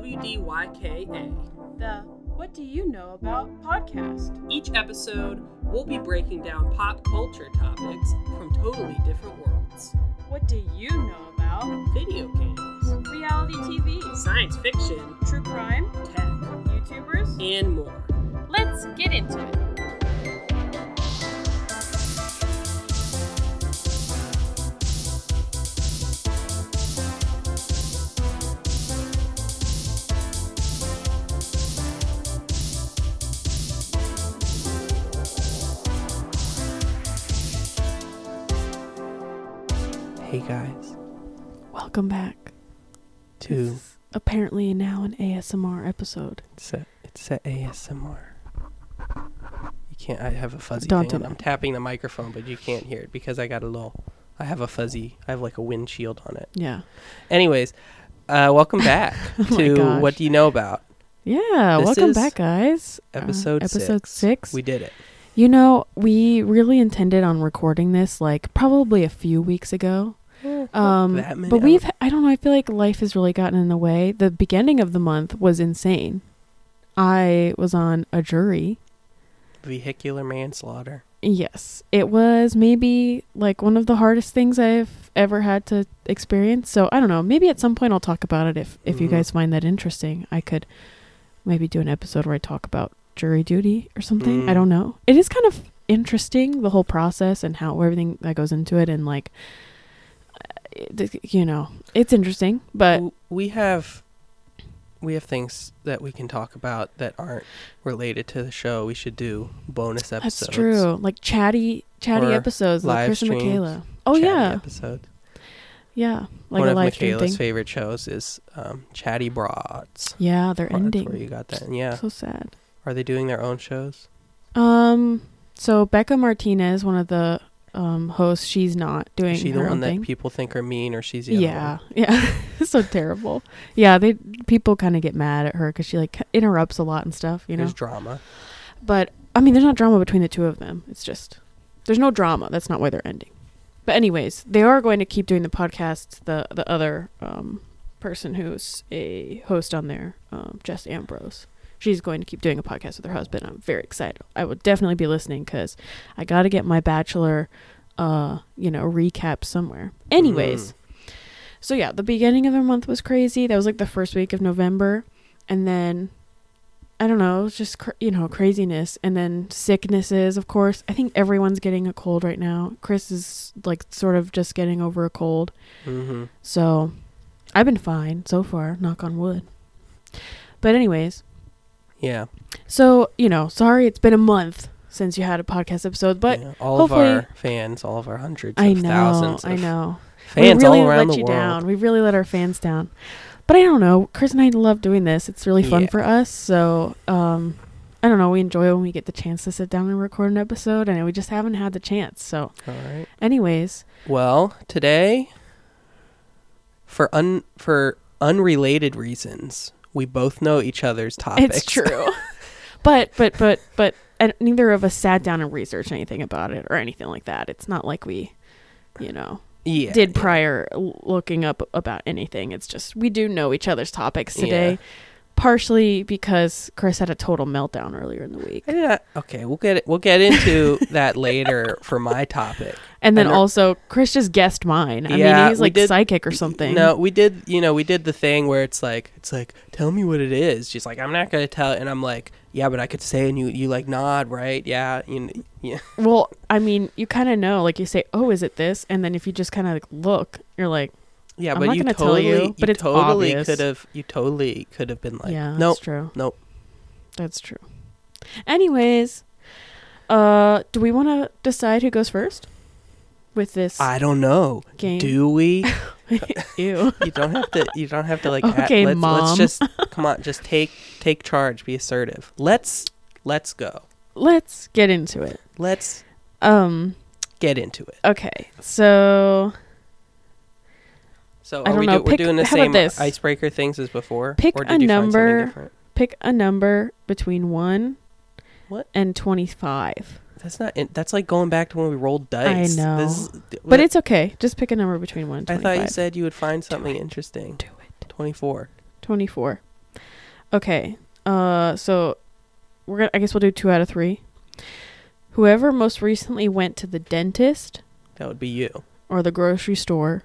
WDYKA. The What Do You Know About podcast. Each episode, we'll be breaking down pop culture topics from totally different worlds What do you know about video games, reality TV, science fiction, true crime, tech, YouTubers? and more. Let's get into it. Welcome back. to Apparently now an ASMR episode. it's a, it's a ASMR. You can't. I have a fuzzy Don't thing. do and. I'm tapping the microphone, but you can't hear it because I got a little. I have a fuzzy. I have like a windshield on it. Yeah. Anyways, uh, welcome back Oh my to gosh. what do you know about Yeah. This welcome is back, guys. Uh, episode episode six. We did it. you know, we really intended on recording this like probably a few weeks ago. Um, but we've, I don't know, I feel like life has really gotten in the way. The beginning of the month was insane. I was on a jury. vehicular manslaughter. Yes, it was maybe like one of the hardest things I've ever had to experience. So I don't know. Maybe at some point I'll talk about it if if you Mhm. guys find that interesting. I could maybe do an episode where I talk about jury duty or something. I Mm. don't know. It is kind of interesting the whole process and how everything that goes into it and like you know it's interesting but we have we have things that we can talk about that aren't related to the show. We should do bonus episodes. that's true like chatty chatty episodes like chris and mikaela oh yeah episodes. yeah like One of Mikaela's favorite shows is um, Chatty Broads. yeah they're ending where you got that. Yeah, so sad are they doing their own shows? Um, so Bekah Martinez, one of the um hosts, she's not doing Is she the one that thing. people think are mean, or she's the yeah, yeah, so terrible. Yeah, they people kind of get mad at her because she like interrupts a lot and stuff, you know. There's drama. But I mean, there's not drama between the two of them. It's just there's no drama. That's not why they're ending. But anyways, they are going to keep doing the podcast. The the other um person who's a host on there, um, Jess Ambrose. She's going to keep doing a podcast with her husband. I'm very excited. I will definitely be listening because I got to get my bachelor, uh, you know, recap somewhere. Anyways, so yeah, the beginning of the month was crazy. That was like the first week of November, and then I don't know, it was just cr- you know craziness, and then sicknesses. Of course, I think everyone's getting a cold right now. Chris is like sort of just getting over a cold, Mm-hmm. so I've been fine so far. Knock on wood. But anyways, Yeah. so you know, sorry it's been a month since you had a podcast episode, but yeah. all of our fans, all of our hundreds I of know, thousands I know. fans we really all around let the you world. down. We really let our fans down. But I don't know. Chris and I love doing this. It's really fun Yeah. for us. So, um, I don't know. We enjoy when we get the chance to sit down and record an episode, and we just haven't had the chance. So, All right. anyways, Well, today, for un for unrelated reasons, we both know each other's topics. it's true. but but but but and neither of us sat down and researched anything about it or anything like that. It's not like we, you know, yeah. did prior l- looking up about anything. It's just we do know each other's topics today. Yeah. Partially because Chris had a total meltdown earlier in the week. Not, okay, we'll get it. We'll get into that later for my topic. And then And also, Chris just guessed mine. I Yeah, mean, he's like did- psychic or something. No, we did. You know, we did the thing where it's like, it's like, tell me what it is. She's like, I'm not gonna tell, and I'm like, yeah, but I could say, and you, you like nod, right? Yeah, you, yeah. Well, I mean, you kind of know. Like you say, "Oh, is it this?" And then if you just kind of like look, you're like, Yeah, I'm but not you gonna tell totally, you, but it's totally obvious. could have, you totally could have been like, "Yeah, nope, that's true. nope. That's true." Anyways, uh, do we want to decide who goes first with this I don't know. game? Do we? Ew. You don't have to. You don't have to like. Okay, let's, Mom. Let's just come on. Just take take charge. Be assertive. Let's let's go. Let's get into it. Let's Um. get into it. Okay. So So I don't we know, do, we're doing the same icebreaker things as before? Pick or a did you find number. different? pick a number between one What? and twenty-five. That's not. in- That's like going back to when we rolled dice. I know. This But what- it's okay. Just pick a number between one and I thought you said you would find something it. interesting. Do it. Twenty-four. 24. Okay. Uh, so we're gonna. I guess we'll do two out of three. Whoever most recently went to the dentist That would be you. or the grocery store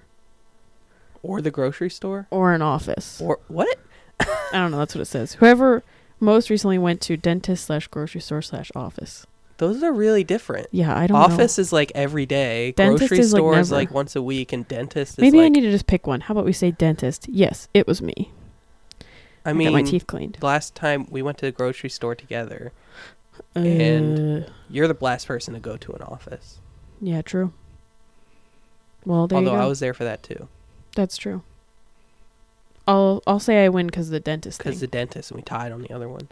Or the grocery store? or an office. Or what? I don't know. That's what it says. Whoever most recently went to dentist slash grocery store slash office. Those are really different. Yeah, I don't Office know. is like every day. Dentist grocery is, like, store is never. like once a week, and dentist is Maybe like. I need to just pick one. How about we say dentist? Yes, it was me. I I mean, got my teeth cleaned. last time we went to the grocery store together, and- Uh, you're the last person to go to an office. yeah, true. Well, there Although. I was there for that too, That's true. I'll I'll say I win because the dentist because the dentist and we tied on the other one.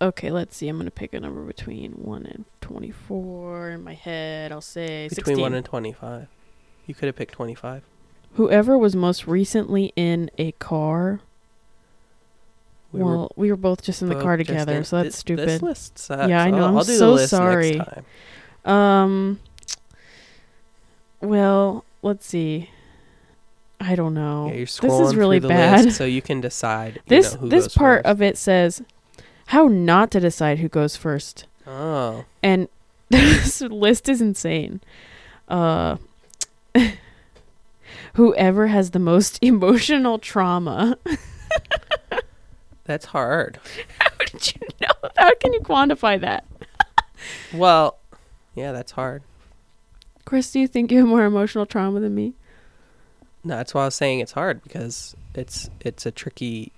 okay, let's see. I'm gonna pick a number between one and twenty-four. In my head, I'll say Between sixteen. one and twenty-five, you could have picked twenty-five. Whoever was most recently in a car. We were well, we were both just in the car together, in- so that's thi- stupid. This list sucks. Yeah, I know, I'll, I'm so sorry. Um. Well, let's see. I don't know. Yeah, this is really bad. so you can decide. you this know, this part first. of it says how not to decide who goes first, Oh, and this list is insane. Uh. Whoever has the most emotional trauma. that's hard. How did you know? How can you quantify that? Well, yeah, that's hard. Chris, do you think you have more emotional trauma than me? No, that's why I was saying it's hard because it's it's a tricky.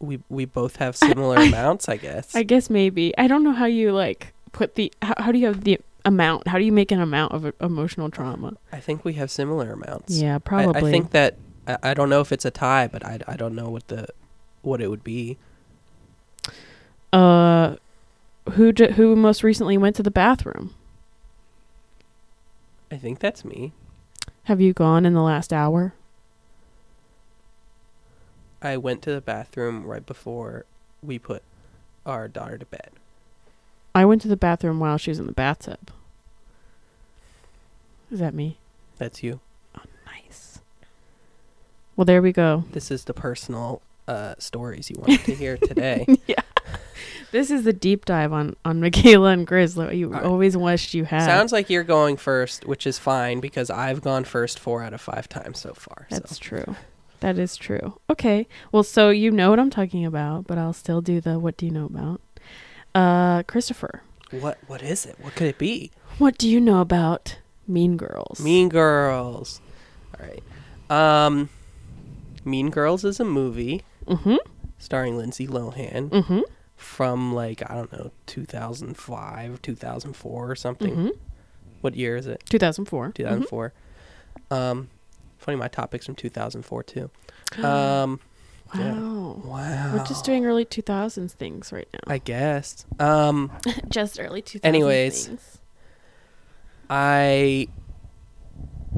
We we both have similar amounts, I guess. I guess maybe. I don't know how you like put the. How, how do you have the amount? How do you make an amount of emotional trauma? I think we have similar amounts. Yeah, probably. I, think that I, I don't know if it's a tie, but I, I don't know what the what it would be. Uh, who j- who most recently went to the bathroom? I think that's me. Have you gone in the last hour? I went to the bathroom right before we put our daughter to bed. I went to the bathroom while she was in the bathtub. Is that me? That's you. Oh, nice. Well, there we go. This is the personal uh, stories you wanted to hear today. yeah. This is the deep dive on on Mikaela and Chris you right. always wished you had. Sounds like you're going first, which is fine because I've gone first four out of five times so far. That's so. true. That is true. Okay. Well, so you know what I'm talking about, but I'll still do the what do you know about? Uh, Christopher, What what is it? What could it be? what do you know about Mean Girls? Mean Girls. All right. Um, Mean Girls is a movie Mm-hmm. starring Lindsay Lohan Mm-hmm. From like I don't know 2005, 2004 or something. Mm-hmm. What year is it? 2004. 2004. Um, funny, my topic's from 2004 too. Um, Wow. yeah. wow. We're just doing early 2000s things right now. I guess. Um, just early 2000s Anyways. things. I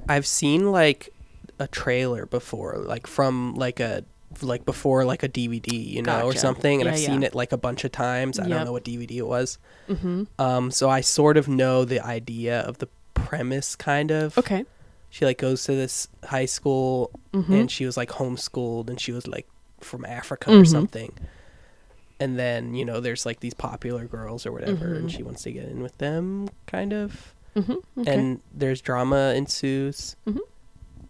I've seen like a trailer before, like from like a like before like a DVD, you know, or something, and Yeah, I've yeah. seen it like a bunch of times. I Yep. don't know what DVD it was. Mm-hmm. Um, so I sort of know the idea of the premise, kind of. Okay. She like goes to this high school, Mm-hmm. and she was like homeschooled, and she was like from Africa or Mhm. something. And then you know, there's like these popular girls or whatever, and Mhm. she wants to get in with them, kind of mm-hmm. Okay. and there's drama ensues. Mhm.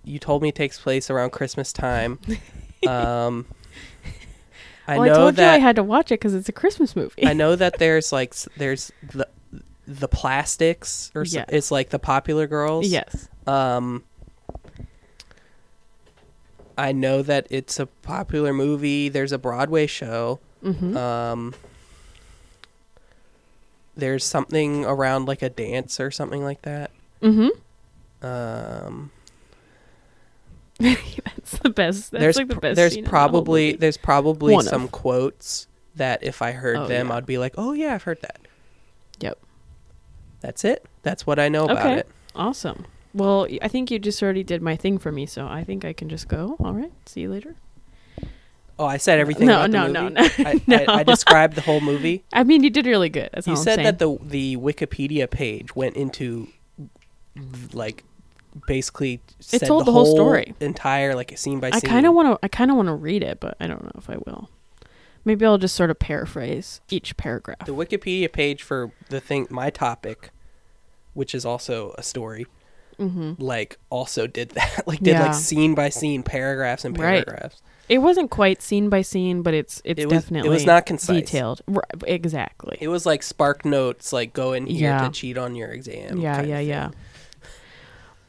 You told me it takes place around Christmas time. um, I well, know I told that you I had to watch it because it's a Christmas movie. I know that there's like there's the the plastics or so, it's like the popular girls. yes. Um, I know that it's a popular movie. There's a Broadway show. Mm-hmm. Um, there's something around like a dance or something like that. mm-hmm. Um, That's the best. That's there's like the pr- best. there's scene in the probably there's probably One of. some quotes that if I heard Oh, them yeah. I'd be like, "Oh yeah, I've heard that." Yep. That's it. That's what I know about Okay. it. Awesome. Well, I think you just already did my thing for me, so I think I can just go. All right. See you later. Oh, I said everything No, about the no, no, no, I, no. I, I described the whole movie. I mean, you did really good. That's you all I'm said saying. that the the Wikipedia page went into like basically said told the, the whole story. entire like scene by I kind of want to. I kind of want to read it, but I don't know if I will. Maybe I'll just sort of paraphrase each paragraph. The Wikipedia page for the thing, my topic, which is also a story, hmm like also did that. like did Yeah. like scene by scene, paragraphs and Right. paragraphs. It wasn't quite scene by scene, but it's it's It was- it was not concise. detailed. Right, exactly. It was like spark notes, like go in here Yeah. to cheat on your exam. yeah, yeah, yeah.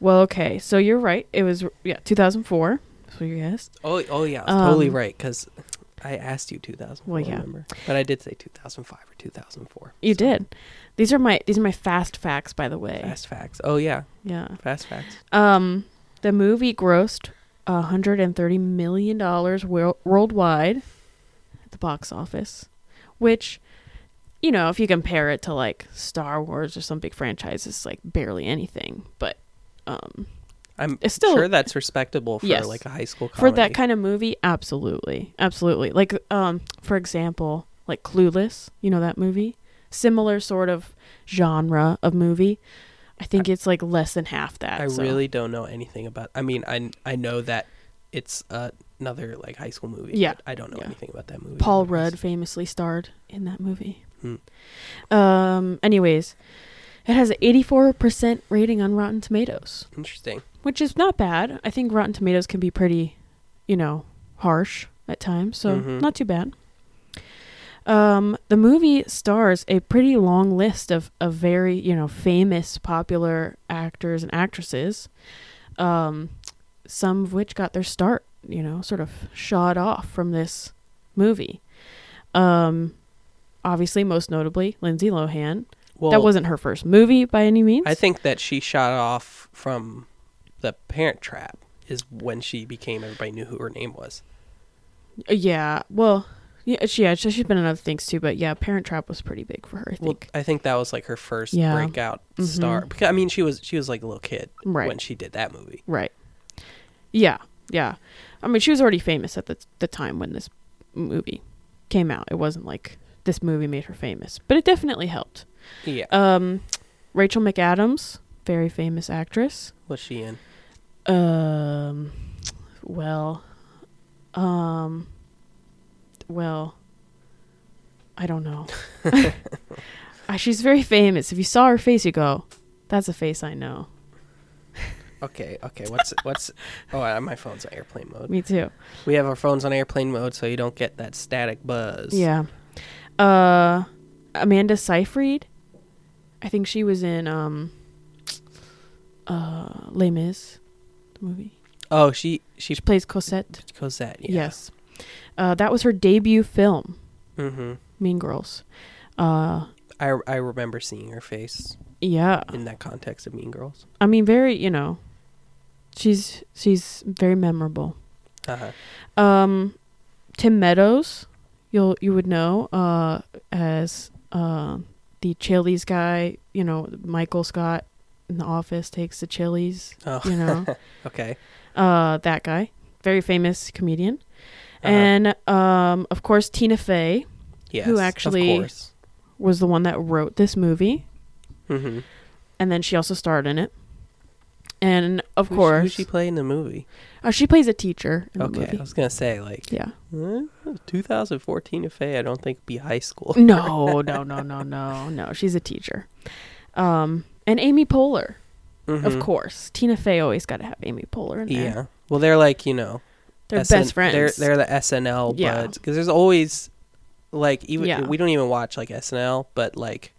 Well, okay. So you're right. It was yeah, 2004. So you guessed. Oh, oh yeah, I was totally Um, right because I asked you 2004. Well, yeah. remember? but I did say 2005 or 2004. You so- did. These are my these are my fast facts, by the way. Fast facts. Oh yeah, Yeah. fast facts. Um, the movie grossed 130 million dollars wor- worldwide at the box office, which, you know, if you compare it to like Star Wars or some big franchises, it's like barely anything. But um, I'm It's still- sure that's respectable for Yes. like a high school comedy. for that kind of movie, absolutely, absolutely. Like, um, for example, like Clueless, you know that movie, similar sort of genre of movie. I think it's like less than half that. I so- really don't know anything about. I mean, I I know that it's uh, another like high school movie. Yeah, but I don't know yeah. anything about that movie. Paul. Rudd famously starred in that movie. Hmm. Um. Anyways, it has an 84% rating on Rotten Tomatoes, Interesting. which is not bad. I think Rotten Tomatoes can be pretty, you know, harsh at times, so Mhm. not too bad. Um, the movie stars a pretty long list of, of very, you know, famous, popular actors and actresses, um, some of which got their start, you know, sort of shot off from this movie. Um, obviously, most notably, Lindsay Lohan. Well, that wasn't her first movie by any means. I think that she shot off from the Parent Trap is when she became. Everybody knew who her name was. Uh, yeah, well, yeah, she, yeah, she- she's been in other things too, but yeah, Parent Trap was pretty big for her. I Well, think. I think that was like her first Yeah. breakout Mhm. star. Because I mean, she was she was like a little kid right. when she did that movie. Right. Yeah, yeah. I mean, she was already famous at the the time when this movie came out. It wasn't like this movie made her famous, but it definitely helped. Yeah. Um, Rachel McAdams, very famous actress. was she in? Um, well, um, well, I don't know. Uh, She's very famous. If you saw her face, you go, "That's a face I know." Okay. Okay. What's what's? Oh, my phone's on airplane mode. Me too. We have our phones on airplane mode, so you don't get that static buzz. Yeah. Uh Amanda Seyfried. I think she was in um uh Les Mis the movie. Oh, she she She plays Cosette. Cosette. Yeah. Yes. Uh that was her debut film, Mm-hmm. Mean Girls. Uh I I remember seeing her face yeah. in that context of Mean Girls. I mean very, you know, she's she's very memorable. Uh-huh. Um Tim Meadows, you'll you would know uh as uh the Chili's guy, you know, Michael Scott in the office takes the Chili's, Oh. you know. okay. uh that guy, very famous comedian. Uh-huh. And um of course Tina Fey Yes. actually- Of was the one that wrote this movie Mm-hmm. and then she also starred in it. And of Who course she, who she play in the movie? uh, she plays a teacher in Okay, I was gonna say like Yeah. eh, 2014 Faye. I don't think be high school. No, no, no, no, no, no. She's a teacher. Um, and Amy Poehler, of Mhm. course. Tina Fey always got to have Amy Poehler in there. Yeah. Well, they're like you know they're SN best friends. They're they're the SNL Yeah. buds because there's always like even Yeah. we don't even watch like SNL, but like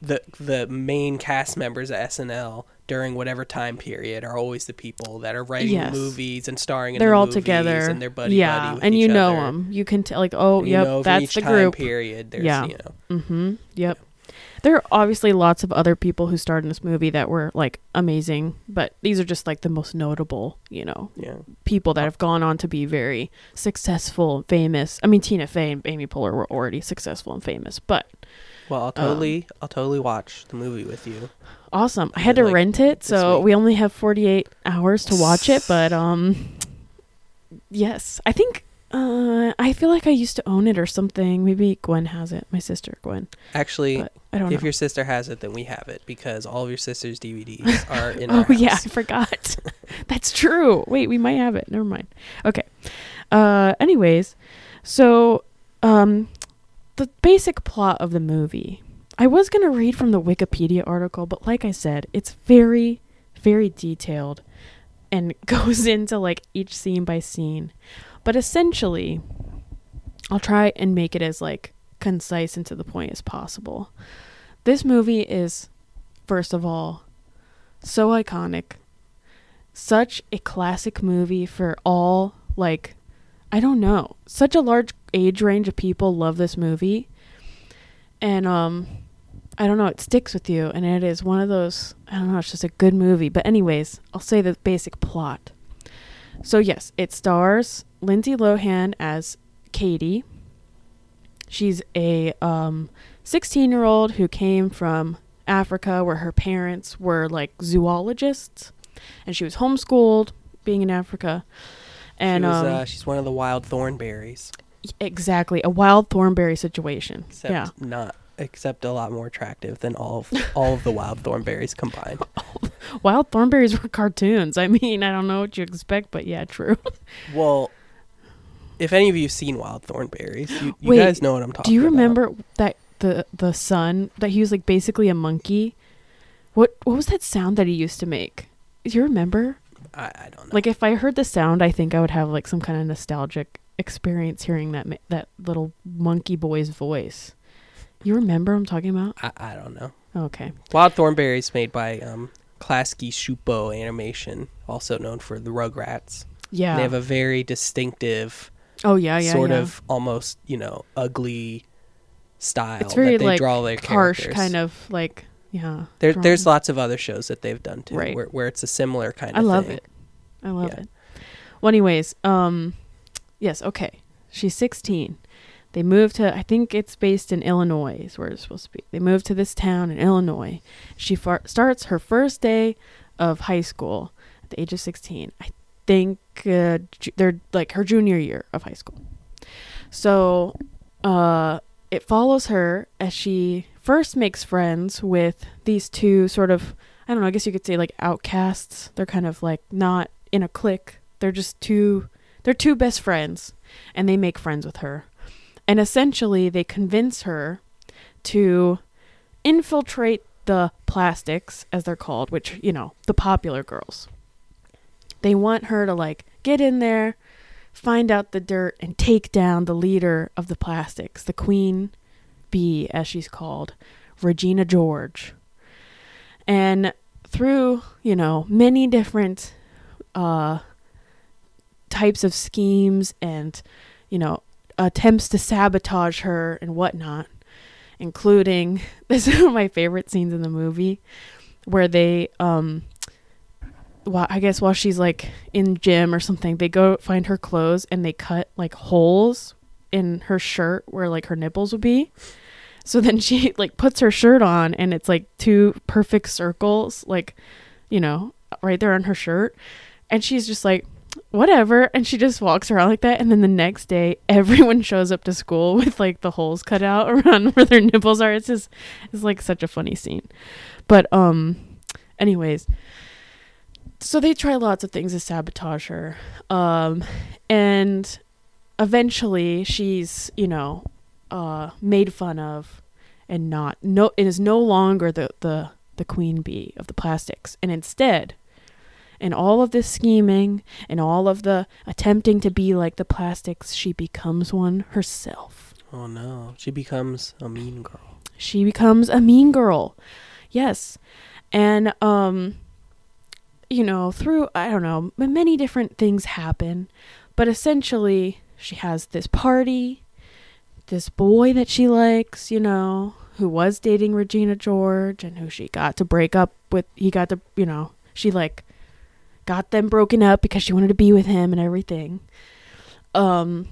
the the main cast members of SNL during whatever time period are always the people that are writing Yes. movies and starring in they're the all movies together. and they're buddy yeah, buddy and you know other. them. You can tell, like, oh, you yep, that's the group. period. There's Yeah. you know Mm-hmm. Yep. There are obviously lots of other people who starred in this movie that were like amazing, but these are just like the most notable, you know, yeah people that have gone on to be very successful, famous. I mean, Tina Fey and Amy Poehler were already successful and famous, but Well, I'll Um, totally, I'll totally watch the movie with you. awesome. I had to like rent it, so we only have 48 hours to watch it, but um yes, I think uh I feel like I used to own it or something. Maybe Gwen has it. My sister Gwen. Actually, But I don't know. if know. your sister has it, then we have it because all of your sister's DVDs are in oh our yeah, I forgot. That's true. Wait, we might have it. Never mind. Okay. Uh anyways, so um, the basic plot of the movie. I was gonna read from the Wikipedia article, but like I said, it's very, very detailed, and goes into like each scene by scene. But essentially, I'll try and make it as like concise and to the point as possible. This movie is, first of all, so iconic. Such a classic movie for all, like, I don't know. Such a large age range of people love this movie. And, um, I don't know, it sticks with you. And it is one of those, I don't know, it's just a good movie. But, anyways, I'll say the basic plot. So, yes, it stars Lindsay Lohan as Cady. She's a um, 16 year old who came from Africa where her parents were like zoologists and she was homeschooled being in Africa. And she was, um, uh, she's one of the wild thornberries, exactly a wild thornberry situation. except yeah. not except a lot more attractive than all of all of the wild thornberries combined. Wild thornberries were cartoons. I mean, I don't know what you expect, but yeah, true. Well, if any of you have seen wild thornberries, you, you Wait, guys know what I'm talking about. Do you about. remember that the the son that he was like basically a monkey? What what was that sound that he used to make? Do you remember? I, I don't know. Like if I heard the sound, I think I would have like some kind of nostalgic experience hearing that that little monkey boy's voice. You remember what I'm talking about? I, I don't know. Okay. Wild Thornberries made by um, Klasky Csupo Animation, also known for the Rugrats. Yeah. They have a very distinctive, oh yeah, yeah. sort yeah. of almost you know ugly style. It's very that they like draw their harsh, characters. kind of like yeah. There, there's lots of other shows that they've done too, Right. where, where it's a similar kind I of love thing. it. I love Yeah. it. Well, anyways, um, yes, okay. She's 16. They moved to, I think it's based in Illinois, is where it's supposed to be. They moved to this town in Illinois. She far- starts her first day of high school at the age of 16. I think uh, ju- they're like her junior year of high school. So, uh, it follows her as she first makes friends with these two sort of I don't know, I guess you could say like outcasts. They're kind of like not in a clique. They're just two they're two best friends and they make friends with her. And essentially they convince her to infiltrate the plastics as they're called, which, you know, the popular girls. They want her to like get in there, find out the dirt and take down the leader of the plastics, the queen as she's called, Regina George and through you know many different uh types of schemes and you know attempts to sabotage her and whatnot including this is one of my favorite scenes in the movie where they um well, I guess while she's like in gym or something, they go find her clothes and they cut like holes in her shirt where like her nipples would be. So then she like puts her shirt on and it's like two perfect circles, like, you know, right there on her shirt. And she's just like, whatever. And she just walks around like that. And then the next day, everyone shows up to school with like the holes cut out around where their nipples are. It's just, it's like such a funny scene. But, um, anyways, so they try lots of things to sabotage her. Um, and eventually she's, you know, uh, made fun of and not no it is no longer the the the queen bee of the plastics. And instead in all of this scheming and all of the attempting to be like the plastics she becomes one herself. Oh no, she becomes a mean girl. she becomes a mean girl. Yes. And um you know through i don't know many different things happen but essentially she has this party this boy that she likes you know who was dating regina george and who she got to break up with he got to you know she like got them broken up because she wanted to be with him and everything um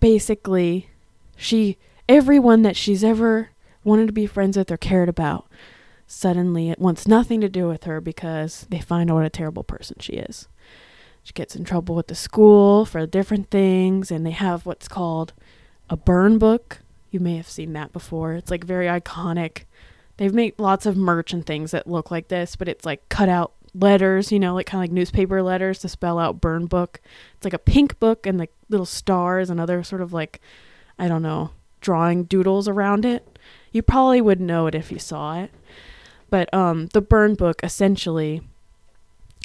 basically she everyone that she's ever wanted to be friends with or cared about suddenly it wants nothing to do with her because they find out what a terrible person she is. She gets in trouble with the school for different things and they have what's called a burn book. You may have seen that before. It's like very iconic. They've made lots of merch and things that look like this, but it's like cut out letters, you know, like kind of like newspaper letters to spell out burn book. It's like a pink book and like little stars and other sort of like I don't know, drawing doodles around it. You probably would know it if you saw it. But um the burn book essentially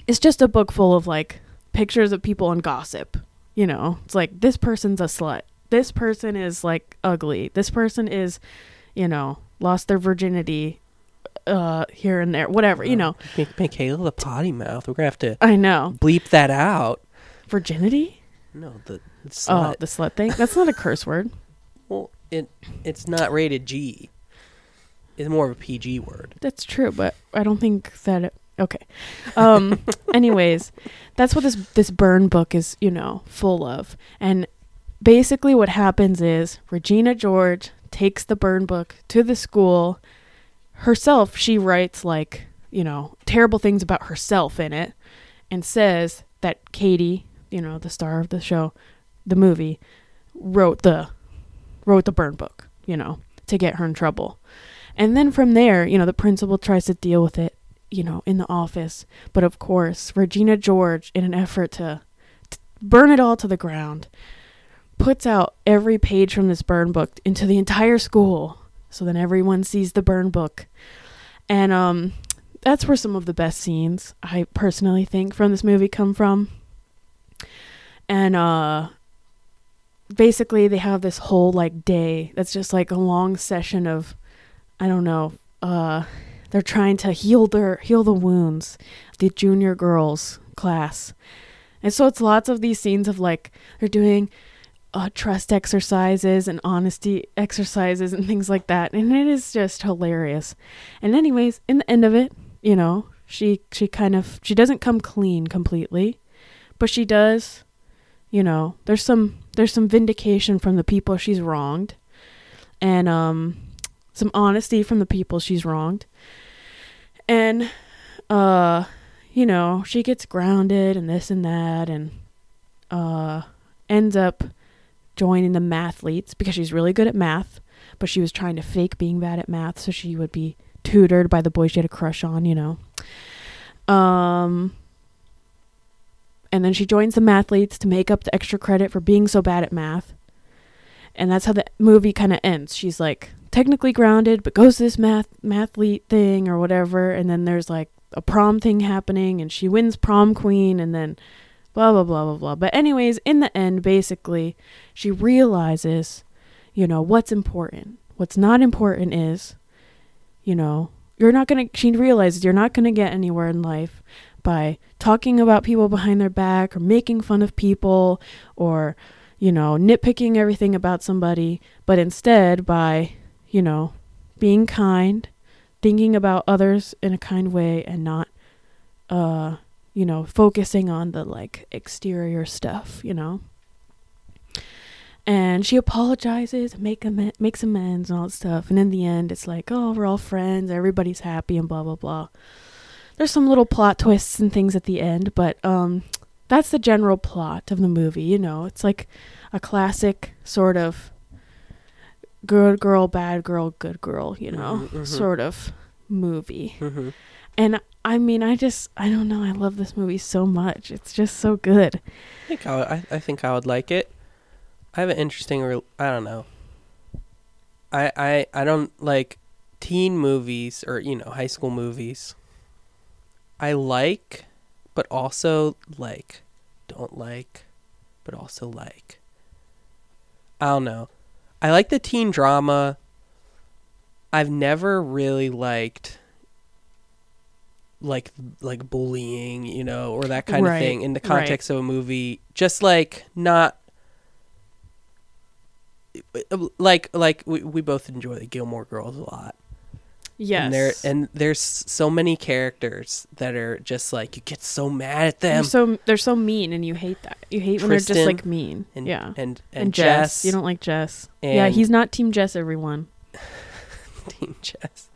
is just a book full of like pictures of people and gossip. You know, it's like this person's a slut. This person is like ugly. This person is, you know, lost their virginity uh here and there. Whatever, you know. Make, make Mikaela the potty mouth. We're gonna have to I know. bleep that out. Virginity? No, the, the Oh, slut. the slut thing. That's not a curse word. well, it it's not rated G. It's more of a PG word. That's true, but I don't think that it, okay. Um anyways, that's what this this burn book is, you know, full of. And basically what happens is Regina George takes the burn book to the school. Herself, she writes like, you know, terrible things about herself in it and says that Cady, you know, the star of the show, the movie, wrote the wrote the burn book, you know, to get her in trouble. And then from there, you know, the principal tries to deal with it, you know, in the office. But of course, Regina George, in an effort to, to burn it all to the ground, puts out every page from this burn book into the entire school. So then everyone sees the burn book. And um that's where some of the best scenes I personally think from this movie come from. And uh basically they have this whole like day that's just like a long session of I don't know, uh they're trying to heal their heal the wounds the junior girls class. And so it's lots of these scenes of like they're doing uh, trust exercises and honesty exercises and things like that, and it is just hilarious. And anyways, in the end of it, you know, she she kind of she doesn't come clean completely, but she does. You know, there's some there's some vindication from the people she's wronged, and um, some honesty from the people she's wronged, and uh, you know, she gets grounded and this and that, and uh, ends up joining the mathletes because she's really good at math, but she was trying to fake being bad at math so she would be tutored by the boy she had a crush on, you know. Um and then she joins the mathletes to make up the extra credit for being so bad at math. And that's how the movie kind of ends. She's like technically grounded, but goes to this math mathlete thing or whatever, and then there's like a prom thing happening and she wins prom queen and then blah blah blah blah blah. But anyways, in the end basically she realizes, you know, what's important. What's not important is, you know, you're not going to she realizes you're not going to get anywhere in life by talking about people behind their back or making fun of people or you know, nitpicking everything about somebody, but instead by, you know, being kind, thinking about others in a kind way and not uh you know focusing on the like exterior stuff you know? And she apologizes make am- makes amends and all that stuff. And in the end it's like oh we're all friends everybody's happy and blah blah blah. There's some little plot twists and things at the end but um that's the general plot of the movie you know? It's like a classic sort of good girl bad girl good girl you know? Mhm, mhm. sort of movie. Mm-hmm. And I mean, I just, I don't know. I love this movie so much. It's just so good. I think I, would, I, I think I would like it. I have an interesting. Re- I don't know. I I I don't like teen movies or you know high school movies. I like, but also like, don't like, but also like. I don't know. I like the teen drama. I've never really liked like like bullying, you know, or that kind Right, of thing in the right. context of a movie. Just like not like like we, we both enjoy the Gilmore Girls a lot. Yes. And there and there's so many characters that are just like you get so mad at they're them. so they're so mean, and you hate that. You hate when they're just like mean. and, yeah. and and, And, Jess, Jess. you don't like Jess. yeah, he's not Team Jess. Everyone. Team Jess.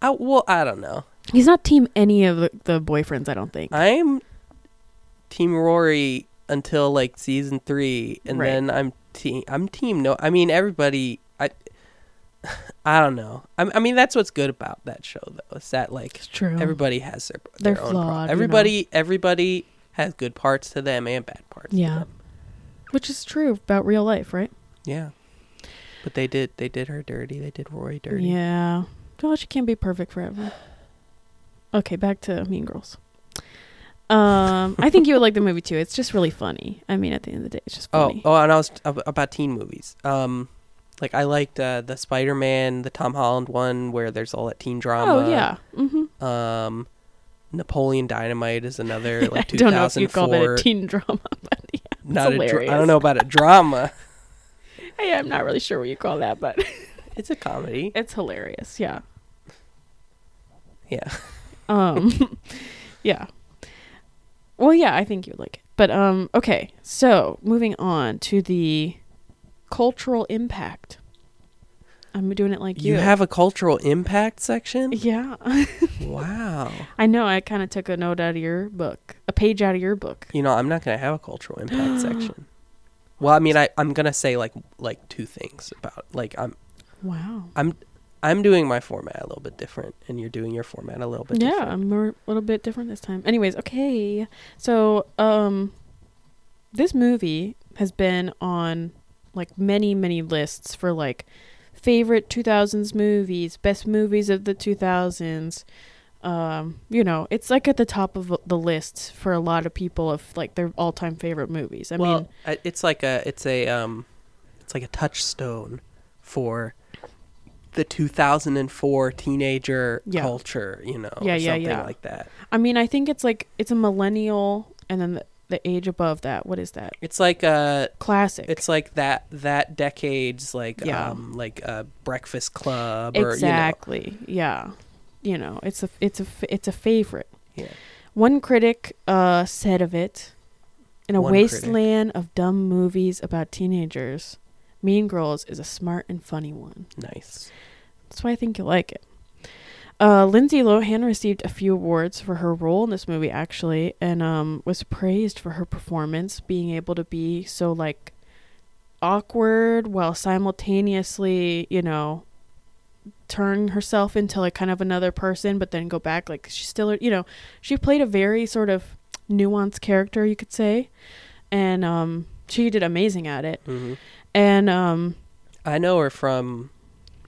I, well, I don't know. He's not Team any of the, the boyfriends. I don't think. I'm Team Rory until like season three, and Right. then I'm team. I'm Team No. I mean, everybody. I. I don't know. I, I mean, that's what's good about that show, though. Is that like it's true. everybody has their their They're own pro- flawed, you know. Everybody, everybody has good parts to them and bad parts. Yeah. To them. Which is true about real life, right? Yeah. But they did they did her dirty. They did Rory dirty. Yeah. Well, she can't be perfect forever. Okay, back to Mean Girls. Um, I think you would like the movie too. It's just really funny. I mean, at the end of the day, it's just Oh, funny. oh, and I was ab- about teen movies. Um, like I liked uh, the Spider Man, the Tom Holland one, where there's all that teen drama. Oh, yeah. Mm-hmm. Um, Napoleon Dynamite is another like I don't know if you call that a teen drama, but yeah, not a dra- I don't know about a drama. Hey, I'm not really sure what you call that, but It's a comedy. it's hilarious. Yeah. Yeah. Um, yeah. Well, yeah, I think you would like it. But um, okay. So moving on to the cultural impact. I'm doing it like you. You have a cultural impact section. Yeah. wow. I know. I kind of took a note out of your book, a page out of your book. You know, I'm not gonna have a cultural impact section. Well, I mean, I I'm gonna say like like two things about like I'm Wow. I'm I'm doing my format a little bit different, and you're doing your format a little bit different. Yeah, different. I'm a little bit different this time. Anyways, okay. So, um, this movie has been on like many, many lists for like favorite 2000s movies, best movies of the 2000s. Um, you know, it's like at the top of the list for a lot of people of like their all-time favorite movies. I well, mean, it's like a it's a um it's like a touchstone for the 2004 teenager Yeah. culture, you know, Yeah, or yeah, something yeah. like that. I mean, I think it's like it's a millennial, and then the, the age above that. What is that? It's like a Classic. it's like that that decade's like Yeah. um like a Breakfast Club or you know exactly. Yeah. You know, it's a it's a it's a favorite. Yeah. One critic uh said of it, in a One critic. wasteland of dumb movies about teenagers, Mean Girls is a smart and funny one. nice. That's why I think you'll like it. Uh, Lindsay Lohan received a few awards for her role in this movie, actually, and um, was praised for her performance, being able to be so like awkward while simultaneously, you know, turn herself into like kind of another person, but then go back. Like she's still, you know, she played a very sort of nuanced character, you could say, and um, she did amazing at it. hmm And um, I know her from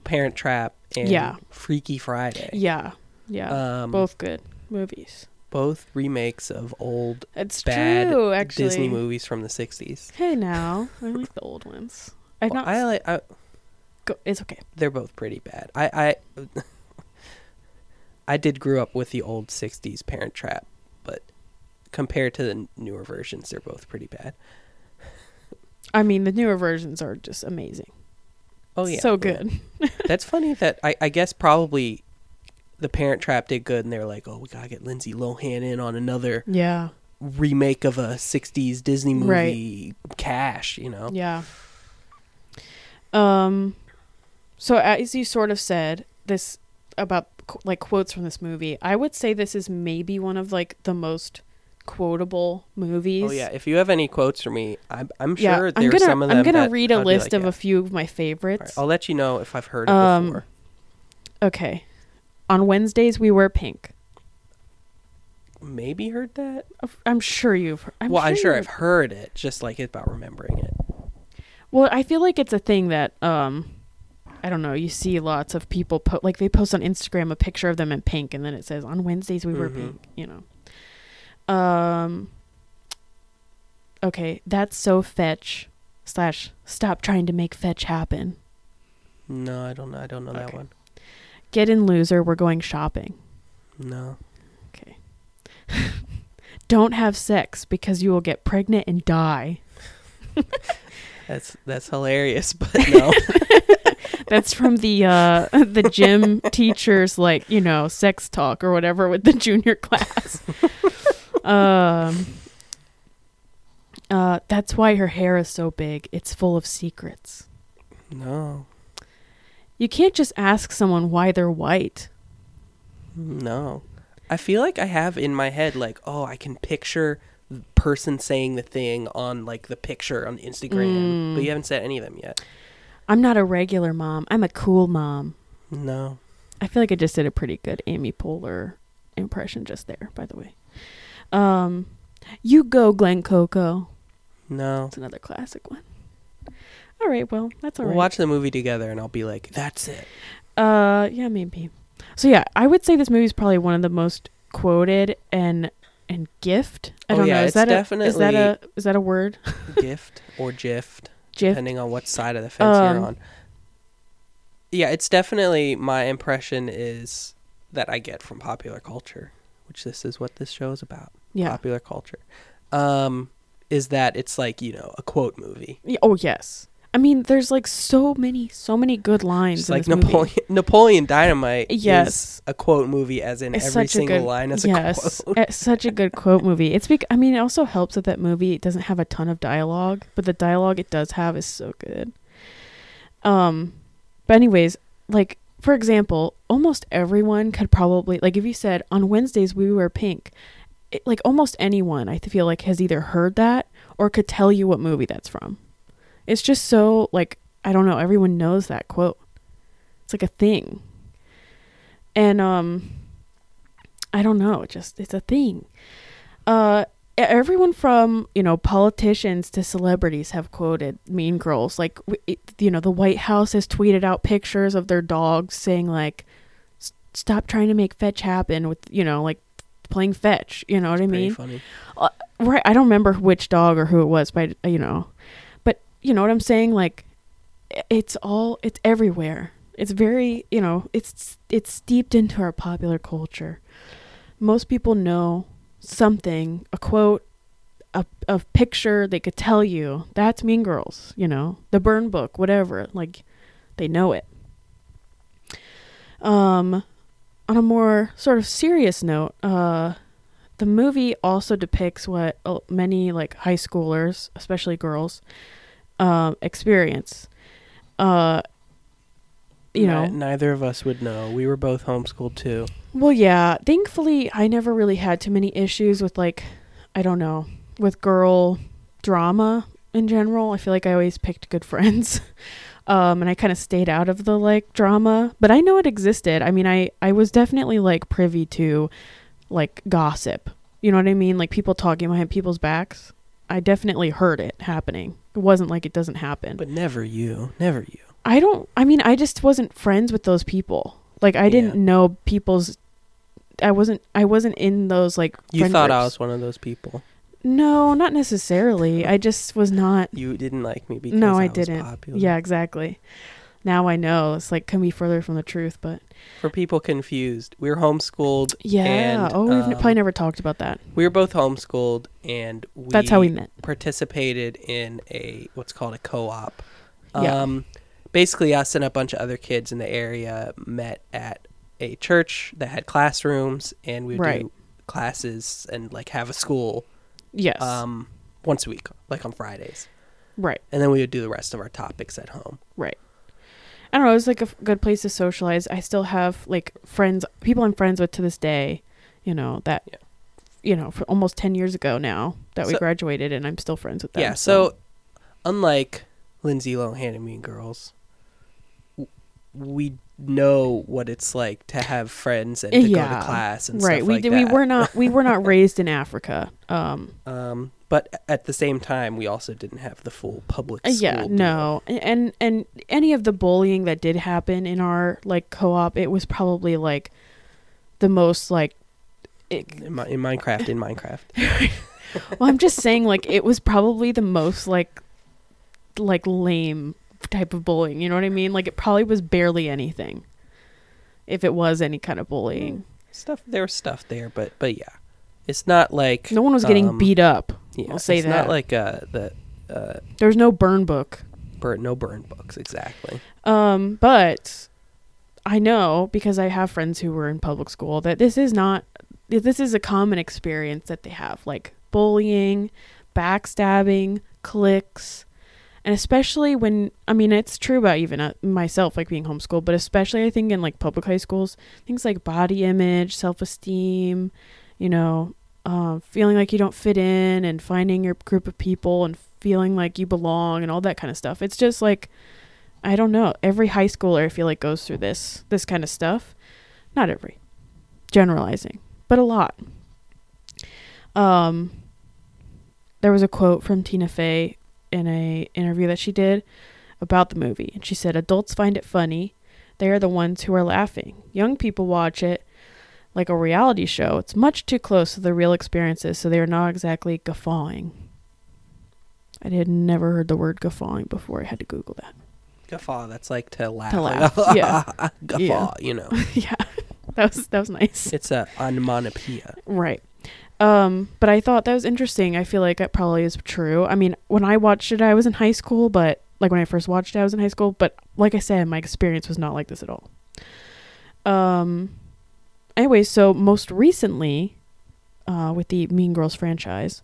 Parent Trap and Yeah. Freaky Friday. yeah, yeah, Um, both good movies. both remakes of old It's bad true, actually. Disney movies from the 60s. Hey, now I like the old ones. I've Well, not. I like I, go, it's okay. they're both pretty bad. I I I did grew up with the old 60s Parent Trap, but compared to the newer versions, they're both pretty bad. I mean, the newer versions are just amazing. Oh yeah. so yeah. good. That's funny that I, I guess probably the Parent Trap did good, and they're like, oh, we gotta get Lindsay Lohan in on another Yeah, remake of a '60s Disney movie, Cash. You know. yeah. Um, so as you sort of said this about like quotes from this movie, I would say this is maybe one of like the most quotable movies. Oh yeah. If you have any quotes for me, I'm I'm yeah. sure I'm gonna some of them. I'm gonna read a list like, of yeah. a few of my favorites. right, I'll let you know if I've heard it Um, before. Okay. On Wednesdays we wear pink. Maybe heard that. I'm sure you've. I'm well, I'm sure I've heard it, just like about remembering it. Well, I feel like it's a thing that um I don't know, you see lots of people po- like they post on Instagram a picture of them in pink and then it says on Wednesdays we wear Mhm. pink, you know. Um Okay, that's so fetch slash stop trying to make fetch happen. No, I don't know. I don't know that one. Get in loser, we're going shopping. No. Okay. don't have sex because you will get pregnant and die. That's that's hilarious, but no. That's from the uh the gym teacher's like, you know, sex talk or whatever with the junior class. Um uh that's why her hair is so big. It's full of secrets. no. You can't just ask someone why they're white. No. I feel like I have in my head like, oh, I can picture the person saying the thing on like the picture on Instagram, but Mm. you haven't said any of them yet. I'm not a regular mom. I'm a cool mom. No. I feel like I just did a pretty good Amy Poehler impression just there, by the way. Um you go Glen Coco. No. It's another classic one. All right, well, that's all we'll right. watch the movie together, and I'll be like, "That's it." Uh, yeah, maybe. So yeah, I would say this movie is probably one of the most quoted and and gift. I Oh, don't yeah, know. Is it's that a is that a is that a word? Gift or gift, Gift. depending on what side of the fence Um, you're on. Yeah, it's definitely my impression is that I get from popular culture, which this is what this show is about. Yeah. Popular culture. Um, is that it's like, you know, a quote movie. Oh yes. I mean, there's like so many, so many good lines. It's in like this movie. Napoleon Napoleon Dynamite Yes. is a quote movie as in It's every a single good- line is a yes, quote. it's such a good quote movie. It's bec- I mean, it also helps that that movie doesn't have a ton of dialogue, but the dialogue it does have is so good. Um, but anyways, like for example, almost everyone could probably like if you said on Wednesdays we wear pink, like almost anyone I feel like has either heard that or could tell you what movie that's from. It's just so like I don't know, everyone knows that quote. It's like a thing. And um I don't know, it just it's a thing. Uh everyone from, you know, politicians to celebrities have quoted Mean Girls. Like it, you know, the White House has tweeted out pictures of their dogs saying like stop trying to make fetch happen with, you know, like playing fetch, you know what I mean? funny. right i don't remember which dog or who it was but you know. But you know what i'm saying? Like it's all it's everywhere. It's very you know it's it's steeped into our popular culture. Most people know something a quote a, a picture they could tell you that's mean girls you know the burn book whatever like they know it. Um on a more sort of serious note uh the movie also depicts what uh, many like high schoolers, especially girls, um, experience. Uh, you know, neither of us would know. We were both homeschooled too. well, yeah. Thankfully, I never really had too many issues with like, I don't know, with girl drama in general. I feel like I always picked good friends. Um, and I kind of stayed out of the like drama, but I know it existed. I mean, I I was definitely like privy to like gossip. You know what I mean? Like people talking behind people's backs. I definitely heard it happening. It wasn't like it doesn't happen. But never you. Never you. I don't I mean I just wasn't friends with those people. Like I didn't know people's I wasn't I wasn't in those like You thought I was one of those people. No, not necessarily. I just was not You didn't like me because No, I I, didn't. popular. Yeah, exactly. Now I know it's like can be further from the truth, but For people confused, we were homeschooled. yeah. And, oh, we've um, probably never talked about that. We were both homeschooled, and we That's how we met. participated in a what's called a co-op. Yeah. Um, basically, us and a bunch of other kids in the area met at a church that had classrooms, and we would Right. do classes and like have a school Yes. um, once a week, like on Fridays, right. and then we would do the rest of our topics at home. Right. I don't know. It was like a f- good place to socialize. I still have like friends, people I'm friends with to this day. You know that, Yeah. you know, for almost ten years ago now that we graduated, and I'm still friends with them. yeah. So, unlike Lindsay Lohan and Mean Girls, we know what it's like to have friends and to go to class and right, stuff we like did. that. We were not. We were not raised in Africa. Um. Um, but at the same time, we also didn't have the full public uh, school. yeah. deal. No. And and any of the bullying that did happen in our like co-op, it was probably like the most like. It, In, in Minecraft, in Minecraft. well, I'm just saying, like, it was probably the most like, like lame type of bullying. You know what I mean? Like, it probably was barely anything, if it was any kind of bullying. stuff there was stuff there, but but yeah, it's not like No one was getting um, beat up. Yeah, I'll say it's that. not like uh the uh There was no burn book. burn no burn books exactly. Um, but I know because I have friends who were in public school that this is not. This is a common experience that they have, like bullying, backstabbing, cliques, and especially when I mean it's true about even uh, myself, like being homeschooled, but especially I think in like public high schools, things like body image, self esteem, you know, uh, feeling like you don't fit in, and finding your group of people, and feeling like you belong, and all that kind of stuff. It's just like I don't know. Every high schooler I feel like goes through this this kind of stuff. Not every. Generalizing, but a lot. Um there was a quote from Tina Fey in a interview that she did about the movie. And she said, Adults find it funny. They are the ones who are laughing. Young people watch it like a reality show. It's much too close to the real experiences, so they are not exactly guffawing. I had never heard the word guffawing before. I had to Google that. Guffaw. That's like to laugh. To laugh, yeah. Guffaw. Yeah. You know, yeah, that was that was nice. it's a onomatopoeia. Right. Um, but I thought that was interesting. I feel like it probably is true. I mean, when I watched it, I was in high school, but like when I first watched it, I was in high school. But like I said, my experience was not like this at all. Um. Anyway, so most recently, uh, with the Mean Girls franchise,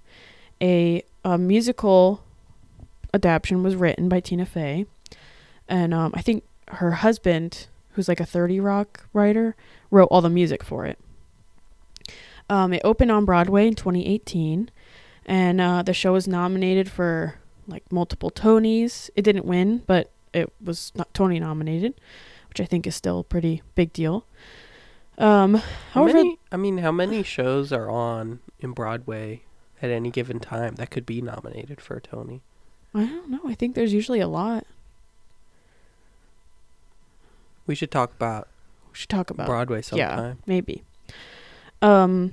a, a musical adaptation was written by Tina Fey, and um, I think her husband, who's like a Thirty Rock writer, wrote all the music for it. Um, it opened on Broadway in 2018, and uh, the show was nominated for like multiple Tonys. It didn't win, but it was not Tony nominated, which I think is still a pretty big deal. Um, How however, many? I mean, how many shows are on in Broadway at any given time that could be nominated for a Tony? I don't know. I think there's usually a lot. We should talk about We should talk about. Broadway sometime. yeah, maybe. Um,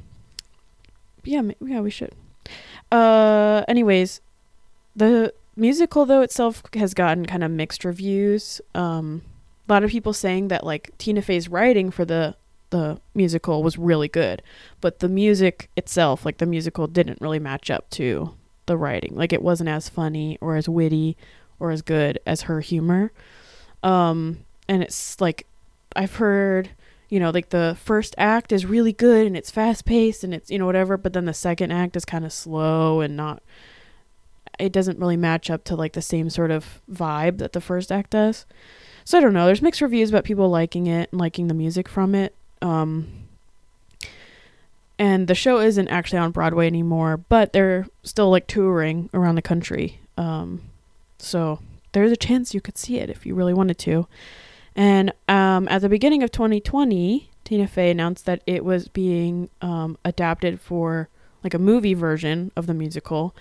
yeah, yeah, we should. Uh, anyways, the musical though itself has gotten kind of mixed reviews. Um, a lot of people saying that like Tina Fey's writing for the the musical was really good, but the music itself, like the musical, didn't really match up to the writing. Like it wasn't as funny or as witty or as good as her humor. Um, and it's like I've heard you know, like the first act is really good and it's fast paced and it's, you know, whatever, but then the second act is kind of slow and not, it doesn't really match up to like the same sort of vibe that the first act does. So I don't know. There's mixed reviews about people liking it and liking the music from it. Um, and the show isn't actually on Broadway anymore, but they're still like touring around the country. Um, so there's a chance you could see it if you really wanted to. And um, at the beginning of 2020, Tina Fey announced that it was being um, adapted for like a movie version of the musical.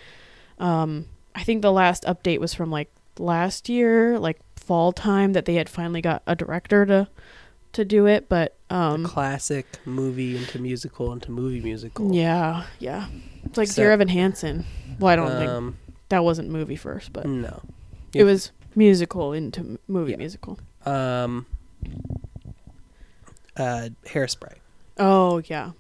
Um, I think the last update was from like last year, like fall time, that they had finally got a director to to do it. But um, Classic movie into musical into movie musical. yeah, yeah, it's like So- Dear Evan Hansen. Well, I don't think Um, that wasn't movie first, but no. it was musical into movie Yeah. musical. Um. Uh, Hairspray. Oh yeah,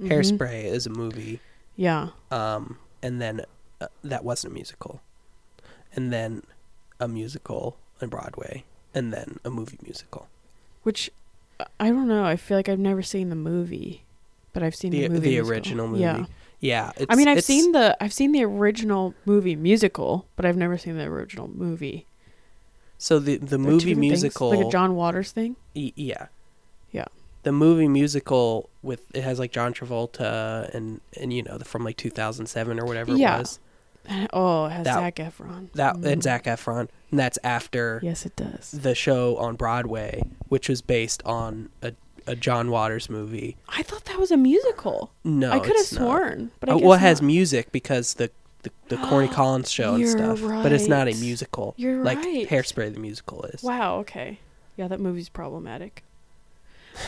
Mhm. Hairspray is a movie. Yeah. Um, and then uh, that wasn't a musical, and then a musical on Broadway, and then a movie musical. Which I don't know. I feel like I've never seen the movie, but I've seen the, The movie. the musical. original movie. Yeah. Yeah. It's, I mean, I've seen the I've seen the original movie musical, but I've never seen the original movie. So the the They're movie different things, musical, like a John Waters thing. y- yeah, Yeah. The movie musical with it has like John Travolta and and you know the from like 2007 or whatever Yeah. it was. Oh, it has That- Zac Efron. That Mm. and Zac Efron, and that's after Yes, it does. the show on Broadway, which was based on a a John Waters movie. I thought that was a musical. No, I could have it's not. sworn, but I Uh, well, it has not. music because the the, the Corny Collins show and You're stuff, but it's not a right. musical. You're like right. Hairspray, the musical is. Wow. Okay. Yeah, that movie's problematic.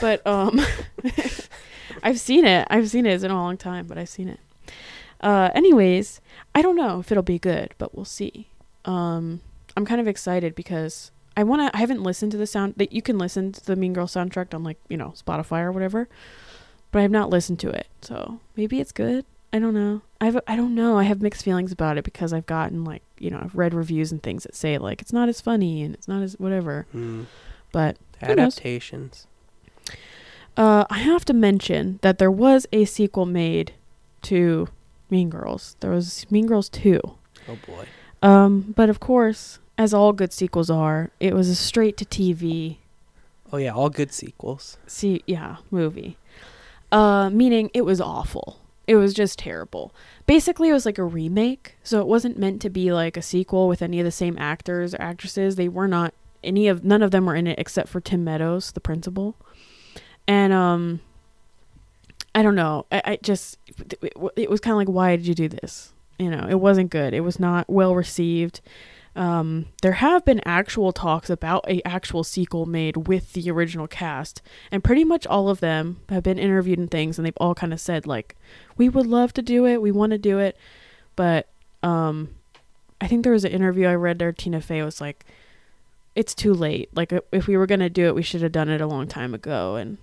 But um, I've seen it. I've seen it. It's been a long time, but I've seen it. Uh, anyways, I don't know if it'll be good, but we'll see. Um, I'm kind of excited because I want to. I haven't listened to the sound that you can listen to the Mean Girl soundtrack on like you know Spotify or whatever, but I have not listened to it. So maybe it's good. I don't know. I've I don't know. I have mixed feelings about it because I've gotten like you know I've read reviews and things that say like it's not as funny and it's not as whatever. Hmm. But Adaptations. uh, I have to mention that there was a sequel made to Mean Girls. There was Mean Girls two. Oh boy. Um, but of course, as all good sequels are, it was a straight to TV Oh yeah, all good sequels. see yeah movie uh meaning it was awful it was just terrible. Basically it was like a remake so it wasn't meant to be like a sequel with any of the same actors or actresses. They were not any of none of them were in it except for tim meadows the principal. And um i don't know. I, I just it, it was kind of like why did you do this? You know it wasn't good. It was not well received um, there have been actual talks about a actual sequel made with the original cast, and pretty much all of them have been interviewed and things, and they've all kind of said like, "We would love to do it, we want to do it," but um, I think there was an interview I read there. Tina Fey was like, "It's too late. Like if we were gonna do it, we should have done it a long time ago, and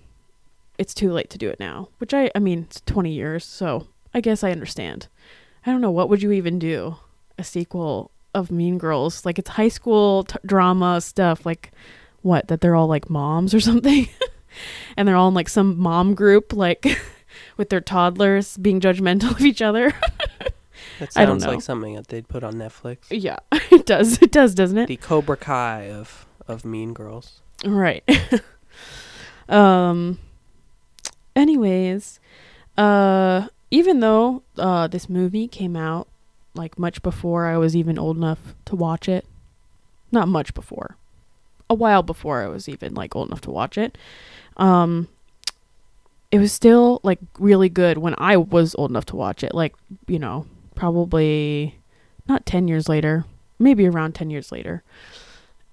it's too late to do it now." Which I, I mean, it's twenty years, so I guess I understand. I don't know what would you even do a sequel of Mean Girls. Like it's high school t- drama stuff. Like what? That they're all like moms or something, and they're all in like some mom group, like with their toddlers being judgmental of each other. That I don't sounds know. like something that they'd put on Netflix. yeah, it does. It does, doesn't it? The Cobra Kai of of Mean Girls. Right. um. Anyways, uh, even though uh this movie came out like much before I was even old enough to watch it, not much before, a while before I was even like old enough to watch it, um, it was still like really good when I was old enough to watch it. Like you know, probably not ten years later, maybe around ten years later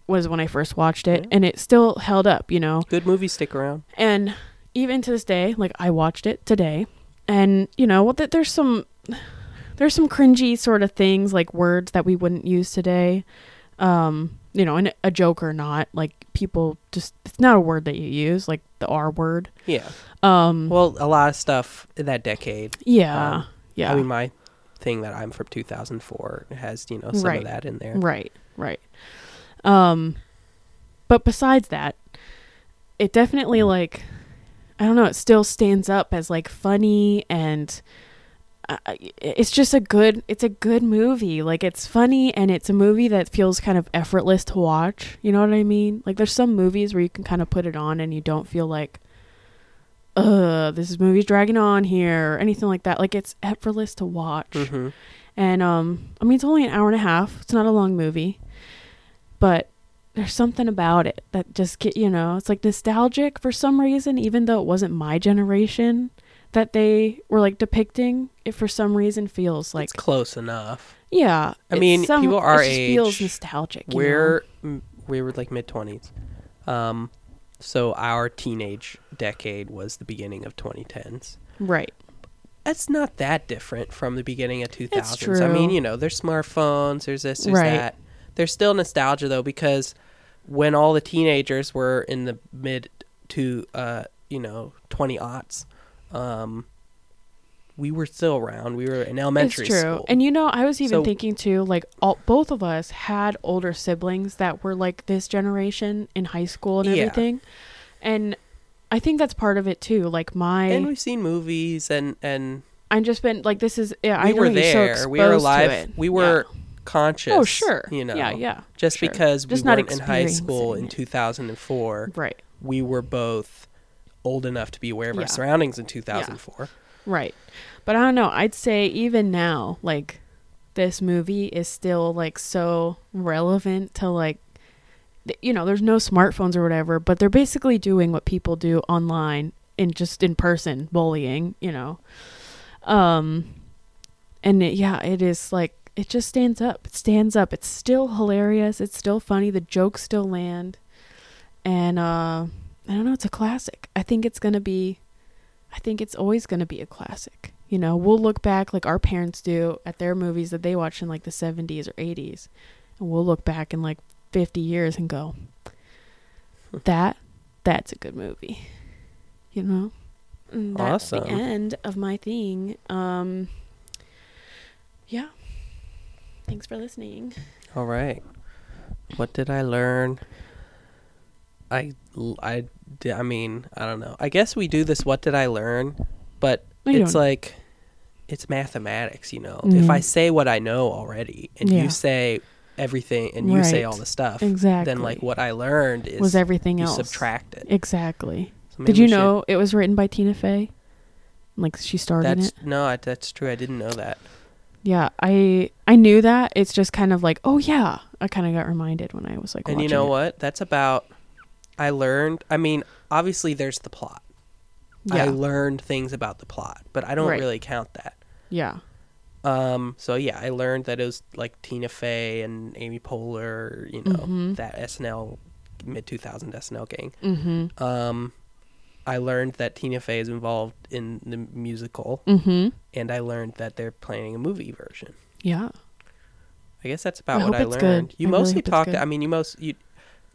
was when I first watched it, Yeah. and it still held up, you know. Good movies stick around. And even to this day, like I watched it today, and you know, what? th- there's some there's some cringy sort of things like words that we wouldn't use today. Um, you know, and a joke or not, like people just it's not a word that you use, like the R word. Yeah. Um, Well, a lot of stuff in that decade. yeah, um, yeah. I mean, my thing that I'm from 2004 has you know some Right. of that in there. Right, right. Um, but besides that, it definitely like, I don't know, it still stands up as like funny and it's just a good, it's a good movie. Like it's funny and it's a movie that feels kind of effortless to watch. You know what I mean? Like there's some movies where you can kind of put it on and you don't feel like, uh, this movie's dragging on here or anything like that. Like it's effortless to watch. hmm And um I mean it's only an hour and a half. It's not a long movie. But there's something about it that just get you know, it's like nostalgic for some reason even though it wasn't my generation that they were like depicting. It for some reason feels like it's close enough. yeah. I mean, some- people our it feels age, nostalgic. We're m- we were like mid 20s. Um, so our teenage decade was the beginning of 2010s. right. That's not that different from the beginning of 2000s. I mean, you know, there's smartphones, there's this, there's Right. that. There's still nostalgia though because when all the teenagers were in the mid to uh, you know, 20 aughts, um we were still around. We were in elementary it's true. school. And you know, I was even So- thinking too, like all both of us had older siblings that were like this generation in high school and Yeah. everything. And I think that's part of it too. Like my and we've seen movies and and I've just been like this is yeah, we I were you're so there. we were alive. it. We Yeah. were conscious. Oh, sure. You know. Yeah, yeah. Just sure. because Just we not weren't in high school in 2004, Right. we were both old enough to be aware of Yeah. our surroundings in 2004. Right. But I don't know. I'd say even now, like this movie is still like so relevant to like th- you know, there's no smartphones or whatever, but they're basically doing what people do online and just in person, bullying, you know. Um and it, yeah, it is like it just stands up. It stands up. It's still hilarious. It's still funny. The jokes still land. And uh I don't know, it's a classic. I think it's going to be I think it's always going to be a classic. You know, we'll look back like our parents do at their movies that they watched in like the 70s or 80s. And we'll look back in like 50 years and go, that, that's a good movie. You know? And that's Awesome. the end of my thing. Um, yeah. Thanks for listening. All right. What did I learn? I I I mean, I don't know. I guess we do this what did I learn? But you it's don't. like it's mathematics, you know. If mm. I say what I know already and Yeah. you say everything and you say all the stuff, Exactly. then like what I learned is was everything you else. subtract it. Exactly. So Did you we should- know it was written by Tina Fey? Like she starred in That's it? no, I, that's true. I didn't know that. Yeah, I I knew that. It's just kind of like, oh yeah. I kind of got reminded when I was like, and you know it. what? That's about. I learned. I mean, obviously, there's the plot. Yeah, I learned things about the plot, but I don't Right. really count that. yeah, Um, so yeah, I learned that it was like Tina Fey and Amy Poehler, you know, Mhm. that SNL mid 2000 SNL gang. Mm-hmm. Um, I learned that Tina Fey is involved in the musical, Mm-hmm. and I learned that they're planning a movie version. Yeah. I guess that's about I what I learned. good. You I really mostly it's good. I mean, you most you.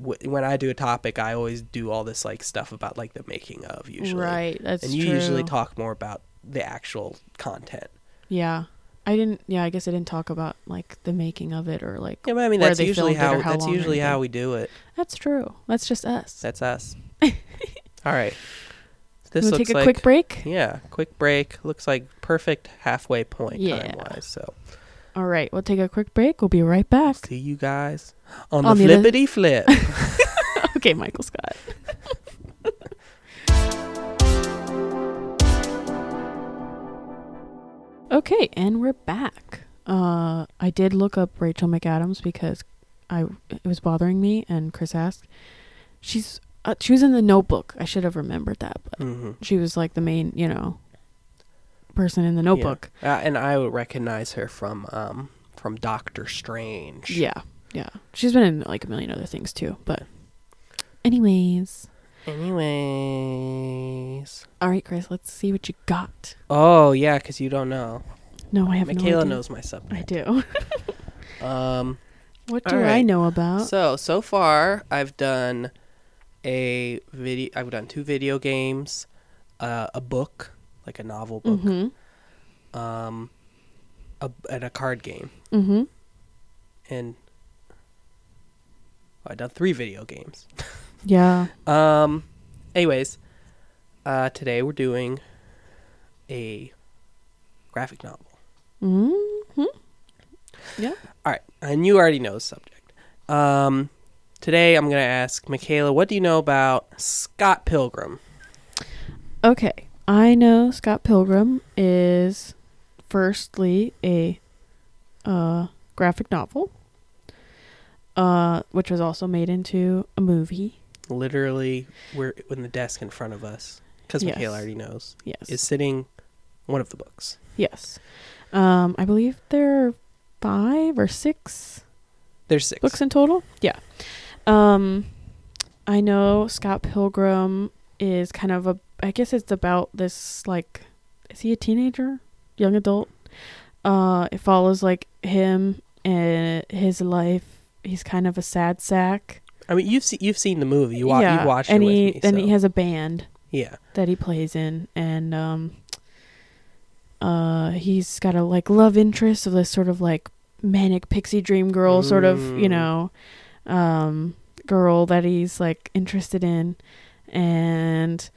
W- When I do a topic, I always do all this like stuff about like the making of usually, Right. That's and you true. usually talk more about the actual content. Yeah. I didn't. Yeah. I guess I didn't talk about like the making of it or like. Yeah, but I mean Where that's they usually filmed it how, or how that's long or usually how anything. we do it. That's true. That's just us. That's us. all right. This We'll looks take a like quick break. yeah, quick break. Looks like perfect halfway point Yeah. time wise. So All right. We'll take a quick break. We'll be right back. see you guys on, On the the other- flippity flip. okay, Michael Scott. okay, and we're back. Uh, I did look up Rachel McAdams because I it was bothering me, and Chris asked. She's uh, she was in the Notebook. I should have remembered that, but hmm she was like the main, you know, person in the Notebook. Uh, and I would recognize her from um from Doctor Strange. Yeah, yeah. She's been in like a million other things too. But, anyways, Anyways. all right, Chris. Let's see what you got. Oh yeah, because you don't know. No, I have Mikaela no knows my subject. I do. Um. what do I know about? So so far, I've done a video. I've done two video games, uh, a book, like a novel book, mm-hmm. um, a, and a card game, Mm-hmm. and I've done three video games. Yeah. Um. Anyways, uh, today we're doing a graphic novel. Mm-hmm. All right, and you already know the subject. Um, today I'm gonna ask Mikaela, what do you know about Scott Pilgrim? Okay. I know Scott Pilgrim is firstly a uh graphic novel. Uh, which was also made into a movie. Literally, we're in the desk in front of us because Yes. Mikaela already knows Yes. is sitting one of the books. yes. Um, I believe there are five or six There's six. books in total. Yeah. Um, I know Scott Pilgrim is kind of a. I guess it's about this like, is he a teenager, young adult? Uh, it follows like him and his life. He's kind of a sad sack. I mean, you've seen you've seen the movie. You, wa- yeah, you watched and it with he me. then so- he has a band yeah. that he plays in, and um, uh, he's got a like love interest of this sort of like manic pixie dream girl, sort of you Mm. know, um, girl that he's like interested in, and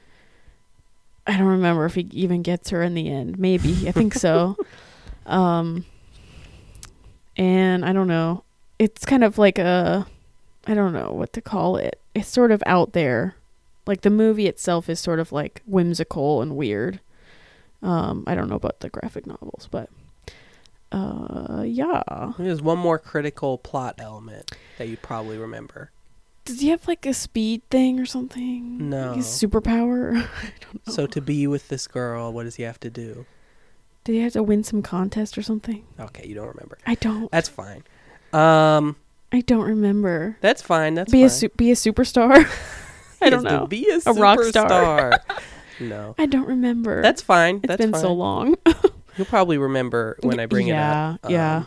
I don't remember if he even gets her in the end. Maybe I think so. um, and I don't know. It's kind of like a, I don't know what to call it. It's sort of out there like the movie itself is sort of like whimsical and weird. Um, I don't know about the graphic novels, but uh, yeah. There's one more critical plot element that you probably remember. Does he have like a speed thing or something? No. Like his superpower. I don't know. So to be with this girl, what does he have to do? Did he have to win some contest or something? Okay, you don't remember. I don't. That's fine. Um, I don't remember. that's fine. That's be fine. a su- be a superstar. I don't know. Be a, A rock star. no, I don't remember. that's fine. it's that's been fine. so long. You'll probably remember when I bring yeah, it up. yeah. Um,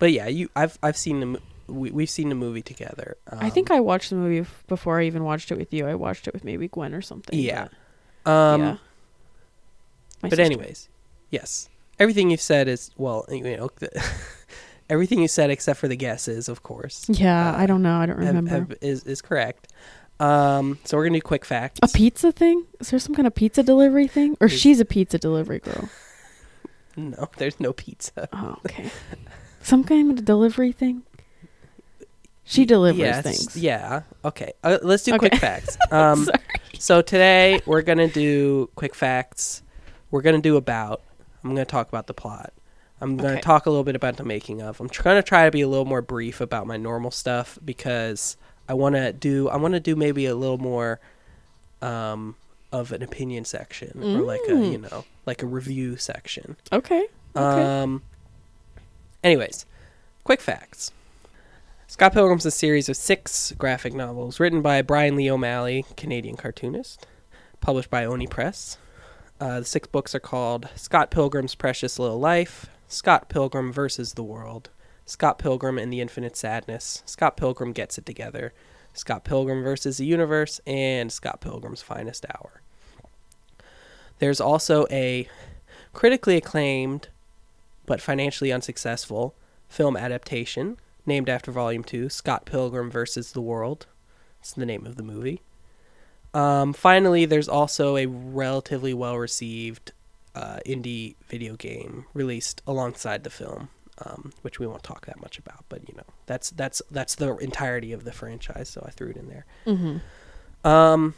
But yeah, you. I've I've seen the. We, we've seen the movie together. Um, I think I watched the movie f- before I even watched it with you. I watched it with maybe Gwen or something. Yeah. but- Um, yeah. My but sister. anyways, yes, everything you've said is well, you know, everything you said except for the guesses, of course. Yeah, uh, I don't know. I don't have- remember. have- is is correct. Um, so we're gonna do quick facts. a pizza thing? Is there some kind of pizza delivery thing? Or Is- she's a pizza delivery girl? No, there's no pizza. Oh, okay. some kind of delivery thing? She delivers Yes, things. Yeah. Okay. Uh, let's do Okay. quick facts. Um, so today we're gonna do quick facts. We're gonna do about. I'm gonna talk about the plot. I'm gonna Okay. talk a little bit about the making of. I'm trying to try to be a little more brief about my normal stuff because I want to do. I want to do maybe a little more, um, of an opinion section or like a Mm. you know like a review section. Okay. Okay. Um, Anyways, quick facts. Scott Pilgrim's a series of six graphic novels written by Brian Lee O'Malley, Canadian cartoonist, published by Oni Press. Uh, the six books are called Scott Pilgrim's Precious Little Life, Scott Pilgrim versus the World, Scott Pilgrim and the Infinite Sadness, Scott Pilgrim Gets It Together, Scott Pilgrim versus the Universe, and Scott Pilgrim's Finest Hour. There's also a critically acclaimed but financially unsuccessful film adaptation named after Volume 2, Scott Pilgrim versus the World. It's the name of the movie. Um, finally, there's also a relatively well received uh, indie video game released alongside the film, um, which we won't talk that much about. But you know, that's that's that's the entirety of the franchise, so I threw it in there. Mm-hmm. Um,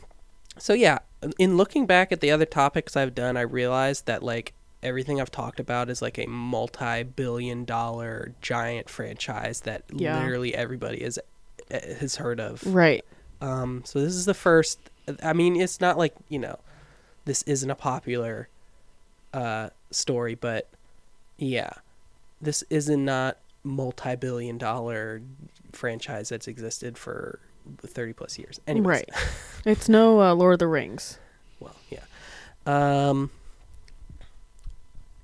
so yeah, in looking back at the other topics I've done, I realized that like everything I've talked about is like a multi-billion dollar giant franchise that Yeah. literally everybody is has heard of. Right. Um, so this is the first. I mean, it's not like you know, this isn't a popular uh, story, but yeah, this isn't not multi-billion dollar franchise that's existed for thirty plus years. Anyways, Right. It's no uh, Lord of the Rings. well, yeah. Um,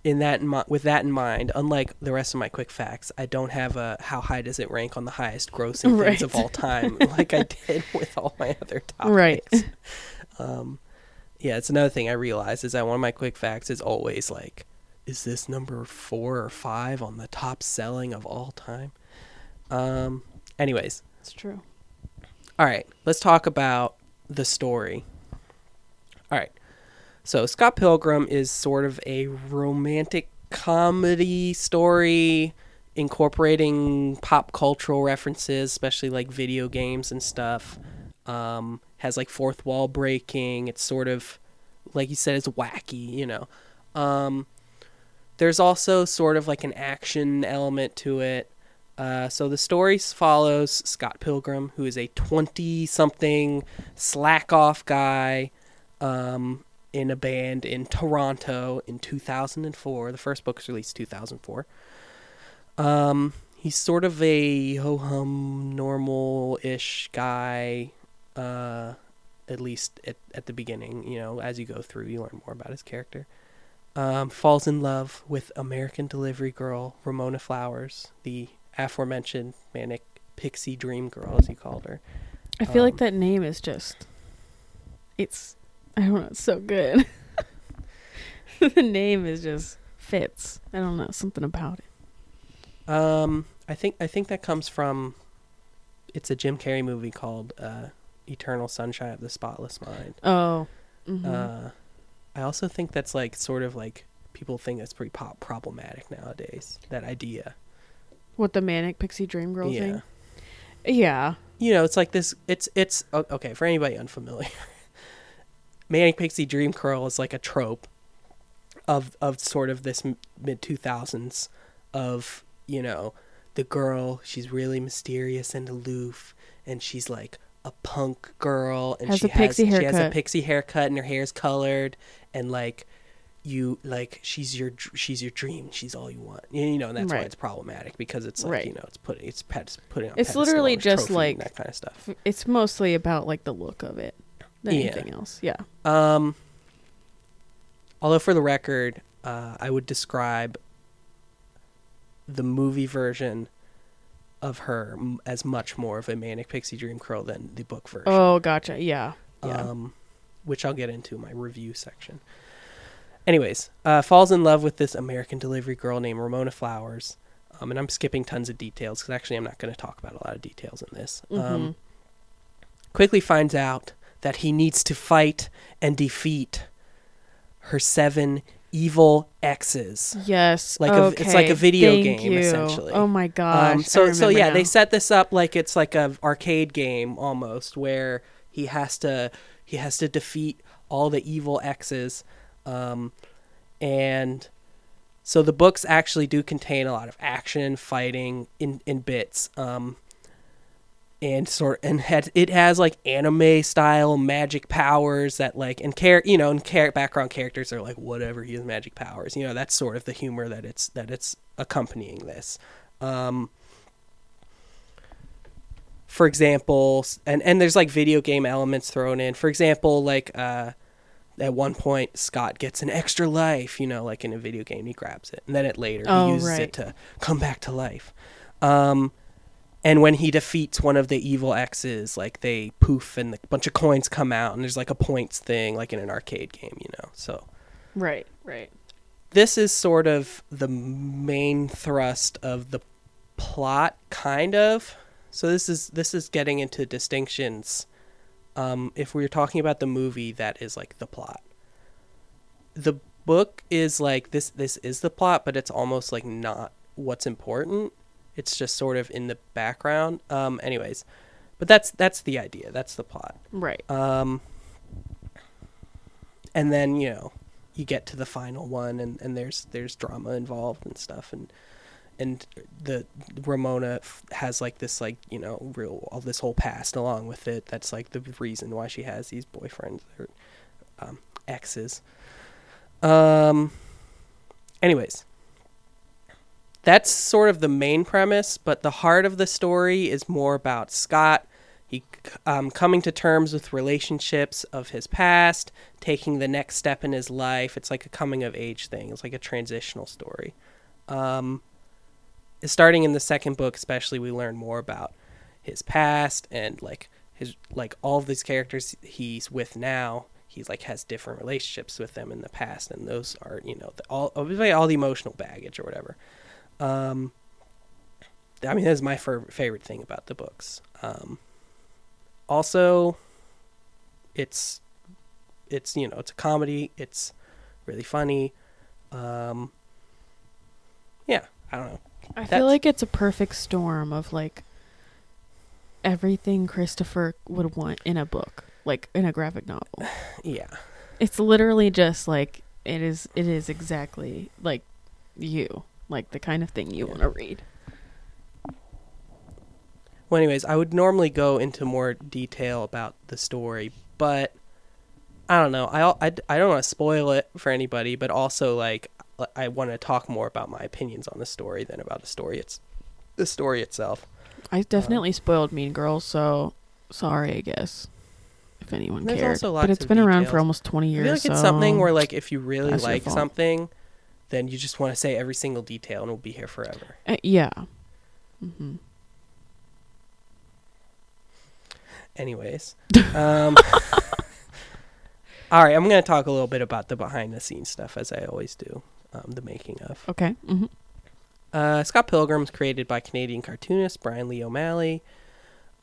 in that in mi- with that in mind, unlike the rest of my quick facts, I don't have a how high does it rank on the highest grossing Right. things of all time, like I did with all my other topics. Right. Um, yeah, it's another thing I realized is that one of my quick facts is always like, is this number four or five on the top selling of all time? Um, anyways, It's true. all right, let's talk about the story. All right. So, Scott Pilgrim is sort of a romantic comedy story incorporating pop cultural references, especially like video games and stuff. Um, has like fourth wall breaking. It's sort of, like you said, it's wacky, you know. Um, there's also sort of like an action element to it. Uh, so the story follows Scott Pilgrim, who is a 20 something slack off guy um, in a band in Toronto in 2004. The first book was released 2004. Um, he's sort of a ho hum, normal ish guy, uh, at least at, at the beginning. You know, as you go through, you learn more about his character. Um, falls in love with American Delivery Girl Ramona Flowers, the aforementioned manic pixie dream girl, as he called her. I feel Um, like that name is just. It's. I don't know. It's so good. the name is just fits. I don't know. Something about it. Um, I think I think that comes from. It's a Jim Carrey movie called uh, "Eternal Sunshine of the Spotless Mind." Oh. mhm. Uh, I also think that's like sort of like people think that's pretty pop problematic nowadays. That idea, what the manic pixie dream girl yeah. thing? Yeah. You know, it's like this. It's it's okay for anybody unfamiliar. Manic Pixie Dream Girl is like a trope of of sort of this mid two thousands of you know the girl. She's really mysterious and aloof, and she's like a punk girl, and Has she a pixie has she has a pixie haircut, and her hair's colored, and like you like she's your she's your dream she's all you want you you know and that's why it's problematic because it's like Right. you know it's putting it's pet putting on It's literally just like- that kind of stuff It's mostly about like the look of it than Yeah. anything else. Yeah. Um, although for the record, uh, I would describe the movie version of her m- as much more of a manic pixie dream girl than the book version. Oh, gotcha. Yeah. Yeah. Um, which I'll get into in my review section. Anyways, uh, falls in love with this American delivery girl named Ramona Flowers. Um, and I'm skipping tons of details because actually I'm not going to talk about a lot of details in this. Um, Mhm. quickly finds out that he needs to fight and defeat her seven evil exes. yes. like a- it's like a video Thank game, you. essentially. Oh my gosh. Um, so so yeah, now. they set this up like it's like a arcade game almost, where he has to he has to defeat all the evil exes, um, and so the books actually do contain a lot of action, fighting in in bits. Um, and sort and had it has like anime style magic powers that like and care you know and care background characters are like whatever he has magic powers you know that's sort of the humor that it's that it's accompanying this um for example and and there's like video game elements thrown in for example like uh at one point Scott gets an extra life, you know, like in a video game, he grabs it, and then it later Oh, he uses right. it to come back to life. Um, and when he defeats one of the evil X's, like they poof and a bunch of coins come out, and there's like a points thing, like in an arcade game, you know. So Right, right. this is sort of the main thrust of the plot, kind of. So this is this is getting into distinctions. Um, if we're talking about the movie, that is like the plot. The book is like this. This is the plot, but it's almost like not what's important. It's just sort of in the background. Um, anyways, but that's that's the idea. That's the plot. Right. Um, and then you know you get to the final one, and, and there's there's drama involved and stuff, and and the Ramona f- has like this like you know real all this whole past along with it. That's like the reason why she has these boyfriends or um, exes. Um. Anyways, that's sort of the main premise, but the heart of the story is more about Scott he um, coming to terms with relationships of his past, taking the next step in his life. It's like a coming of age thing. It's like a transitional story. Um, starting in the second book, especially, we learn more about his past and like his like all of these characters he's with now. He's like has different relationships with them in the past, and those are you know the, all all the emotional baggage or whatever. Um, I mean, that's my fir- favorite thing about the books. Um, also, it's it's you know it's a comedy. It's really funny. Um, yeah, I don't know. I That's- feel like it's a perfect storm of like everything Christopher would want in a book, like in a graphic novel. Yeah, It's literally just like it is it is exactly like you, like the kind of thing you want to read. Well, anyways, I would normally go into more detail about the story, but I don't know. I I, I don't want to spoil it for anybody, but also like I want to talk more about my opinions on the story than about the story. It's the story itself. I um, definitely spoiled Mean Girls, so sorry, I guess. If anyone cares, but it's been around for almost twenty years. I feel like it's something where like if you really like something, then you just want to say every single detail and we'll be here forever. Uh, yeah. hmm Anyways, um, all right, I'm gonna talk a little bit about the behind the scenes stuff as I always do, um, the making of. Okay. hmm Uh, Scott Pilgrim's created by Canadian cartoonist Brian Lee O'Malley.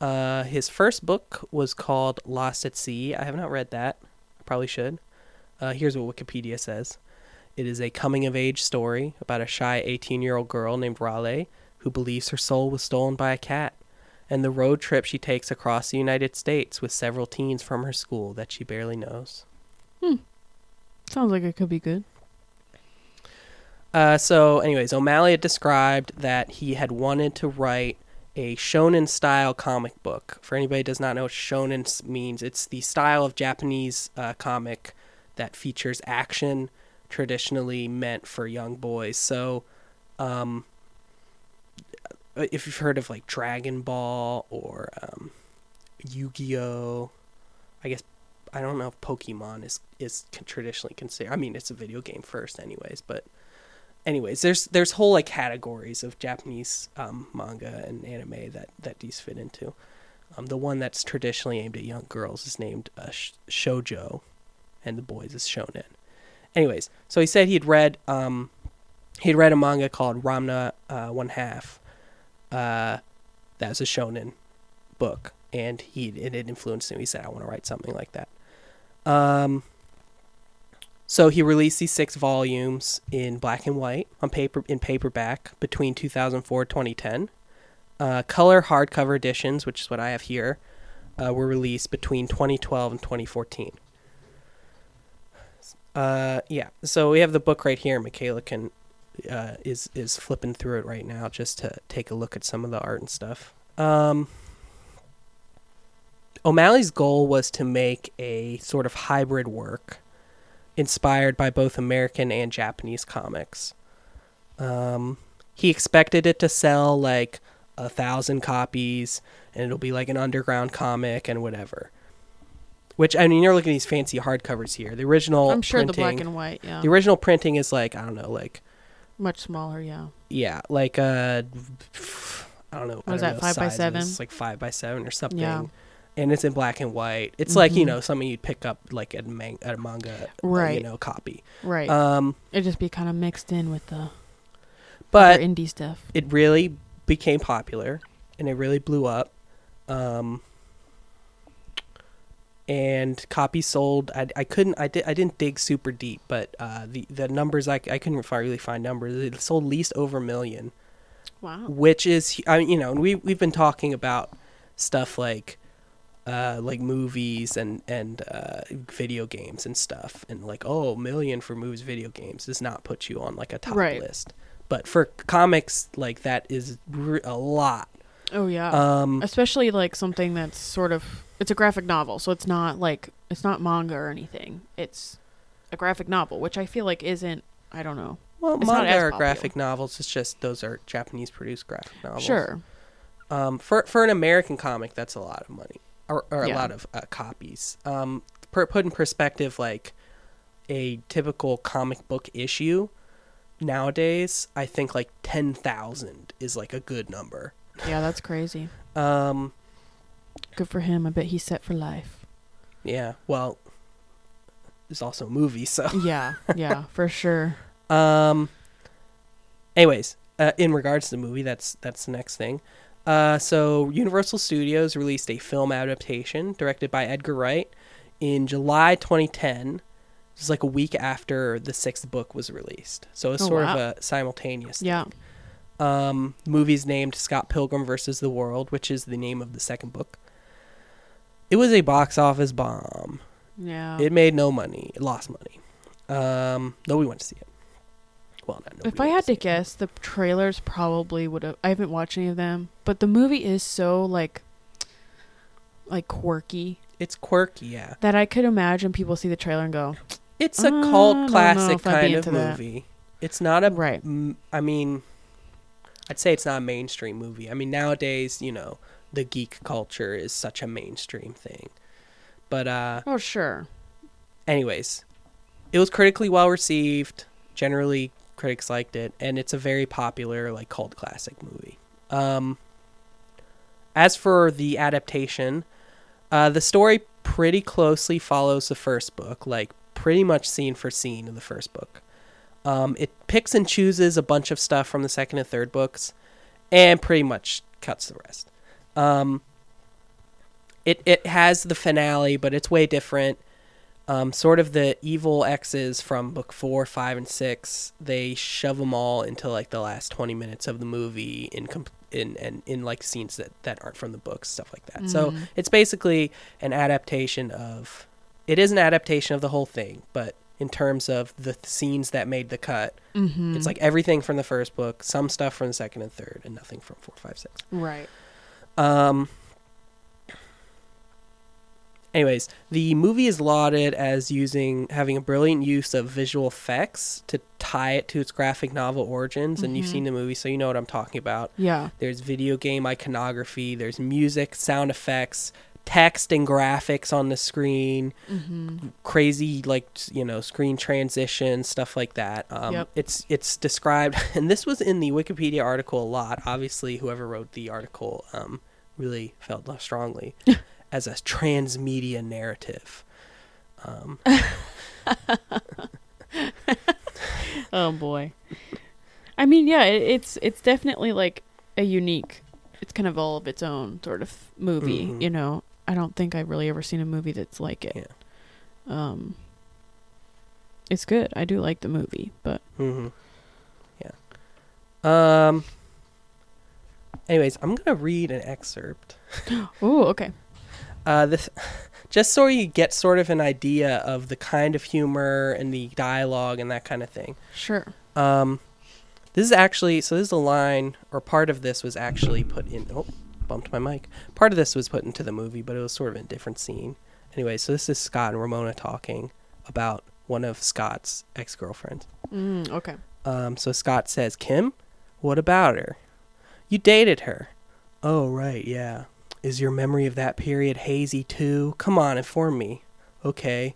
Uh, his first book was called Lost at Sea. I have not read that. I probably should. Uh, here's what Wikipedia says It is a coming of age story about a shy 18 year old girl named Raleigh who believes her soul was stolen by a cat, and the road trip she takes across the United States with several teens from her school that she barely knows. Hmm. Sounds like it could be good. Uh, so, anyways, O'Malley had described that he had wanted to write a shonen style comic book. For anybody who does not know what shonen means, it's the style of Japanese uh, comic that features action, traditionally meant for young boys. So, um, if you've heard of like Dragon Ball or um, Yu Gi Oh, I guess I don't know if Pokemon is is traditionally considered. I mean, it's a video game first, anyways, but anyways, there's there's whole like categories of Japanese um, manga and anime that that these fit into. Um, the one that's traditionally aimed at young girls is named uh, sh- shojo, and the boys is shonen. Anyways, so he said he'd read um, he'd read a manga called Ranma uh, One Half. Uh, that was a shonen book, and he it influenced him. He said, "I want to write something like that." Um, so he released these six volumes in black and white on paper in paperback between 2004 2010. Uh, color hardcover editions, which is what I have here, uh, were released between 2012 and 2014. Uh, yeah, so we have the book right here. Mikaela can uh, is is flipping through it right now just to take a look at some of the art and stuff. Um, O'Malley's goal was to make a sort of hybrid work inspired by both American and Japanese comics. Um, he expected it to sell like a thousand copies and it'll be like an underground comic and whatever. Which I mean, you're looking at these fancy hardcovers here. The original, I'm sure the black printing- and white, yeah, the original printing is like I don't know, like much smaller, yeah. yeah, like uh, I don't know. Was that know five by seven? Like five by seven or something. Yeah. And it's in black and white. It's like you Mhm. know something you'd pick up like at, man- at a manga, uh, Right. you know, copy. Right. Um, It'd just be kind of mixed in with the but indie stuff. it really became popular, and it really blew up. Um, and copies sold. I, I couldn't. I did. I didn't dig super deep, but uh, the the numbers I, I couldn't really find numbers. It sold least over a million. Wow. which is I mean, you know, and we we've been talking about stuff like uh like movies and and uh video games and stuff and like oh, million for movies video games does not put you on like a top Right. list. But for comics like that is r- a lot. Oh yeah. Um Especially like something that's sort of it's a graphic novel, so it's not like it's not manga or anything. It's a graphic novel, which I feel like isn't I don't know. well, it's not manga are graphic novels. It's just those are Japanese produced graphic novels. Sure. Um, for for an American comic, that's a lot of money, or, or a lot of uh, copies. Um, per, put in perspective, like a typical comic book issue nowadays, I think like ten thousand is like a good number. Yeah, that's crazy. Um, Good for him. I bet he's set for life. yeah. Well, there's also a movie, so. Yeah, yeah, for sure. Um. Anyways, uh, in regards to the movie, that's that's the next thing. Uh, so Universal Studios released a film adaptation directed by Edgar Wright in July 2010. This is like a week after the sixth book was released, so it's Oh, sort wow. of a simultaneous. Yeah. Um, the movie's named Scott Pilgrim versus the World, which is the name of the second book. It was a box office bomb. Yeah. It made no money. It lost money. Um, nobody went to see it. Well, not nobody if I had to it. guess, the trailers probably would have. I haven't watched any of them, but the movie is so like, like quirky it's quirky, yeah. that I could imagine people see the trailer and go, It's a don't cult classic if I'd be kind of into that. movie. It's not a Right. m- I mean, I'd say it's not a mainstream movie. I mean, nowadays, you know, the geek culture is such a mainstream thing. But uh "Oh, sure, anyways, it was critically well received. Generally, critics liked it, and it's a very popular like cult classic movie. Um, as for the adaptation, uh, the story pretty closely follows the first book, like pretty much scene for scene in the first book. Um, it picks and chooses a bunch of stuff from the second and third books, and pretty much cuts the rest. Um, it it has the finale, but it's way different um, sort of the evil X's from book four, five, and six. They shove them all into like the last twenty minutes of the movie in com- in and in, like scenes that that aren't from the books, stuff like that. So Mm. it's basically an adaptation of. It is an adaptation of the whole thing, but in terms of the th- scenes that made the cut, mm-hmm. it's like everything from the first book, some stuff from the second and third, and nothing from four, five, six. right." Um. Anyways, the movie is lauded as using having a brilliant use of visual effects to tie it to its graphic novel origins, and you've Mhm. seen the movie, so you know what I'm talking about. Yeah, There's video game iconography, there's music, sound effects, text and graphics on the screen, mm-hmm. crazy like you know screen transitions, stuff like that. Um, Yep. It's it's described, and this was in the Wikipedia article a lot. Obviously, whoever wrote the article um, really felt strongly as a transmedia narrative. Um, oh boy. I mean, yeah, it, it's it's definitely like a unique. It's kind of all of its own sort of movie. Mhm. You know, I don't think I've really ever seen a movie that's like it. Um, it's good. I do like the movie, but hmm Yeah. Um. Anyways, I'm gonna read an excerpt. oh, okay. Uh, this just so you get sort of an idea of the kind of humor and the dialogue and that kind of thing. Sure. Um, this is actually so. This is a line or part of this was actually put in. Oh, bumped my mic. Part of this was put into the movie, but it was sort of in a different scene. Anyway, so this is Scott and Ramona talking about one of Scott's ex girlfriends. Mm, okay. Um, so Scott says, Kim, what about her? You dated her. Oh, right, yeah. Is your memory of that period hazy too? Come on, inform me. Okay.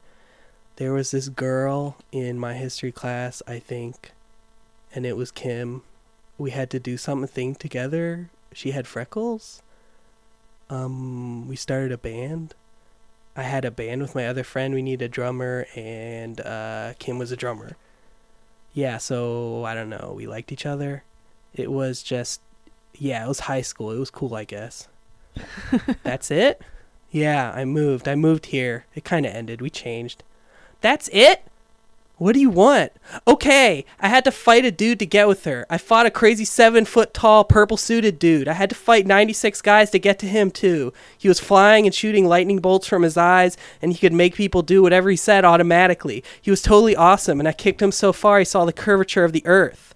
There was this girl in my history class, I think, and it was Kim. We had to do something together. She had freckles. Um, we started a band. I had a band with my other friend. We needed a drummer, and uh, Kim was a drummer yeah, so I don't know. We liked each other. It was just, yeah, it was high school. It was cool, I guess. That's it? Yeah, I moved. I moved here. It kind of ended. We changed. That's it? What do you want? Okay, I had to fight a dude to get with her. I fought a crazy seven foot tall, purple suited dude. I had to fight 96 guys to get to him, too. He was flying and shooting lightning bolts from his eyes, and he could make people do whatever he said automatically. He was totally awesome, and I kicked him so far he saw the curvature of the earth.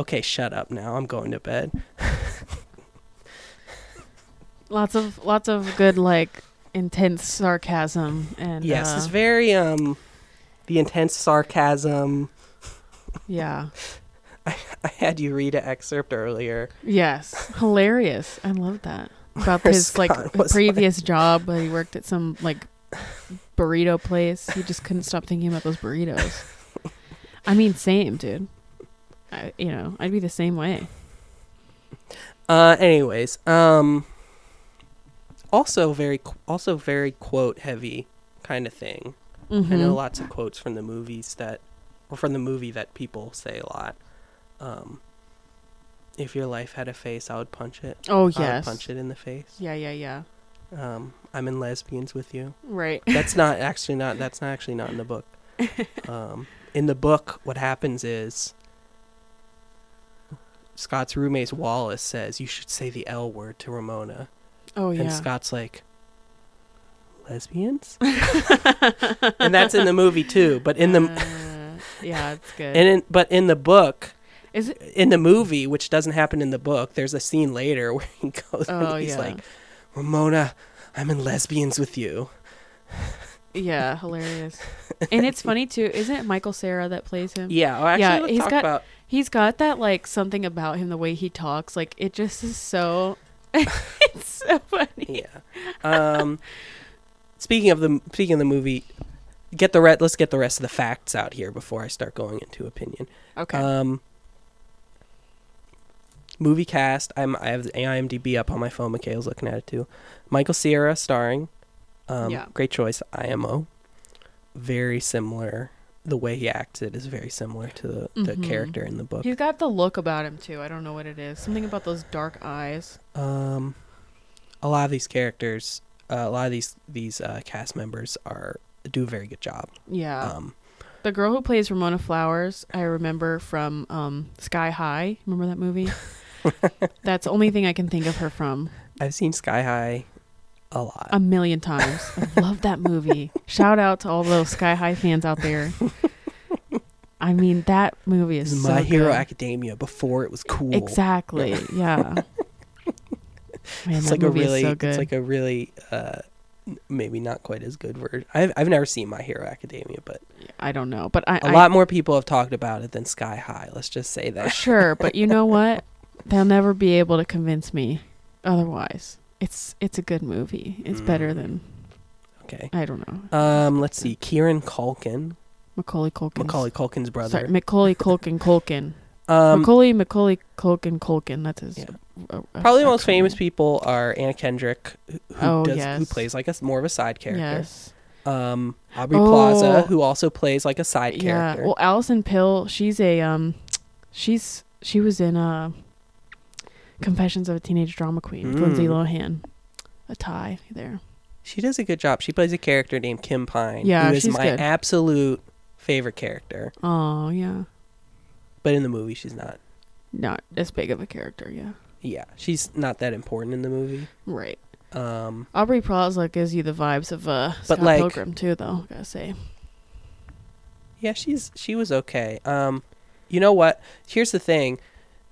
Okay, shut up now. I'm going to bed. Lots of lots of good like intense sarcasm and yes, uh, it's very, um, the intense sarcasm. yeah. I had you read an excerpt earlier. Yes, hilarious. I love that about Where his like Scott was previous job. But he worked at some like burrito place. He just couldn't stop thinking about those burritos. I mean, same, dude. I, you know, I'd be the same way. Uh, anyways, um, also very, also very quote heavy kind of thing. Mm-hmm. I know lots of quotes from the movies that, or from the movie that people say a lot. Um, if your life had a face, I would punch it. Oh I would yes. punch it in the face. Yeah, yeah, yeah. Um, I'm in lesbians with you. Right. That's not actually not. That's not actually not in the book. Um, in the book, what happens is Scott's roommate Wallace says you should say the L word to Ramona. Oh yeah. And Scott's like, lesbians? and that's in the movie too. But in the Uh, yeah, it's good. and in, but in the book, Is it? in the movie, which doesn't happen in the book, there's a scene later where he goes Oh and he's yeah. like, Ramona, I'm in lesbians with you. yeah, hilarious. and it's funny too. Isn't it Michael Cera that plays him? Yeah, well, actually, Yeah, he's talk got- about. He's got that like something about him, the way he talks. Like it just is so. it's so funny. Yeah. Um, speaking of the speaking of the movie, get the re- let's get the rest of the facts out here before I start going into opinion. Okay. Um, movie cast. I'm I have the IMDb up on my phone. Mikaela's looking at it too. Michael Cera starring. Um, Yeah. Great choice. IMO. Very similar. The way he acts it is very similar to the, the Mhm. character in the book. He's got the look about him too. I don't know what it is. Something about those dark eyes. Um, a lot of these characters, uh, a lot of these these uh, cast members are do a very good job. Yeah. Um, the girl who plays Ramona Flowers, I remember from um, Sky High. Remember that movie? That's the only thing I can think of her from I've seen Sky High a lot. a million times. I love that movie. Shout out to all those Sky High fans out there. I mean, that movie is is so My Hero good. Academia before it was cool. Exactly. Yeah. Man, It's like a movie really, is so good. it's like a really, uh, maybe not quite as good version. I've I've never seen My Hero Academia, but I don't know, but I, a I lot more people have talked about it than Sky High. Let's just say that. sure, but you know what? They'll never be able to convince me otherwise. It's it's a good movie. It's better Mm. than Okay. I don't know. Um, let's see. Kieran Culkin, Macaulay Culkin. Macaulay Culkin's brother. Sorry, Macaulay Culkin Culkin. Um, Macaulay Macaulay Culkin Culkin. That's his. Yeah. uh, uh, probably the most famous people are Anna Kendrick, who, who Oh, does who plays like a more of a side character. Yes. Um, Aubrey Oh. Plaza, who also plays like a side Yeah. character. Well, Alison Pill. She's a um, she's she was in uh, Confessions of a Teenage Drama Queen with Lindsay Mm. Lohan. A tie there. She does a good job. She plays a character named Kim Pine, Yeah, who is my good. absolute favorite character. Oh yeah. But in the movie, she's not. Not as big of a character. Yeah. Yeah, she's not that important in the movie. Right. Um, Aubrey Plaza gives you the vibes of uh, But, Scott like- Pilgrim too, though. Gotta say. yeah, she's she was okay. Um, you know what? Here's the thing: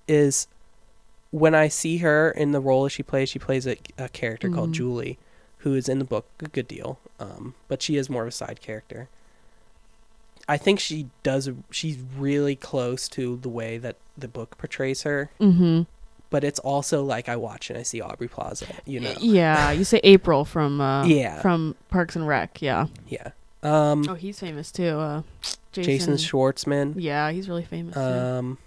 is when I see her in the role that she plays, she plays a, a character called Mhm. Julie, who is in the book a good deal, um, but she is more of a side character. I think she does. She's really close to the way that the book portrays her, Mm-hmm. but it's also like I watch and I see Aubrey Plaza. You know, Yeah, you say April from uh, Yeah. from Parks and Rec. Yeah. yeah. Um, Oh, he's famous too. Uh, Jason, Jason. Schwartzman. yeah, he's really famous. too. Um,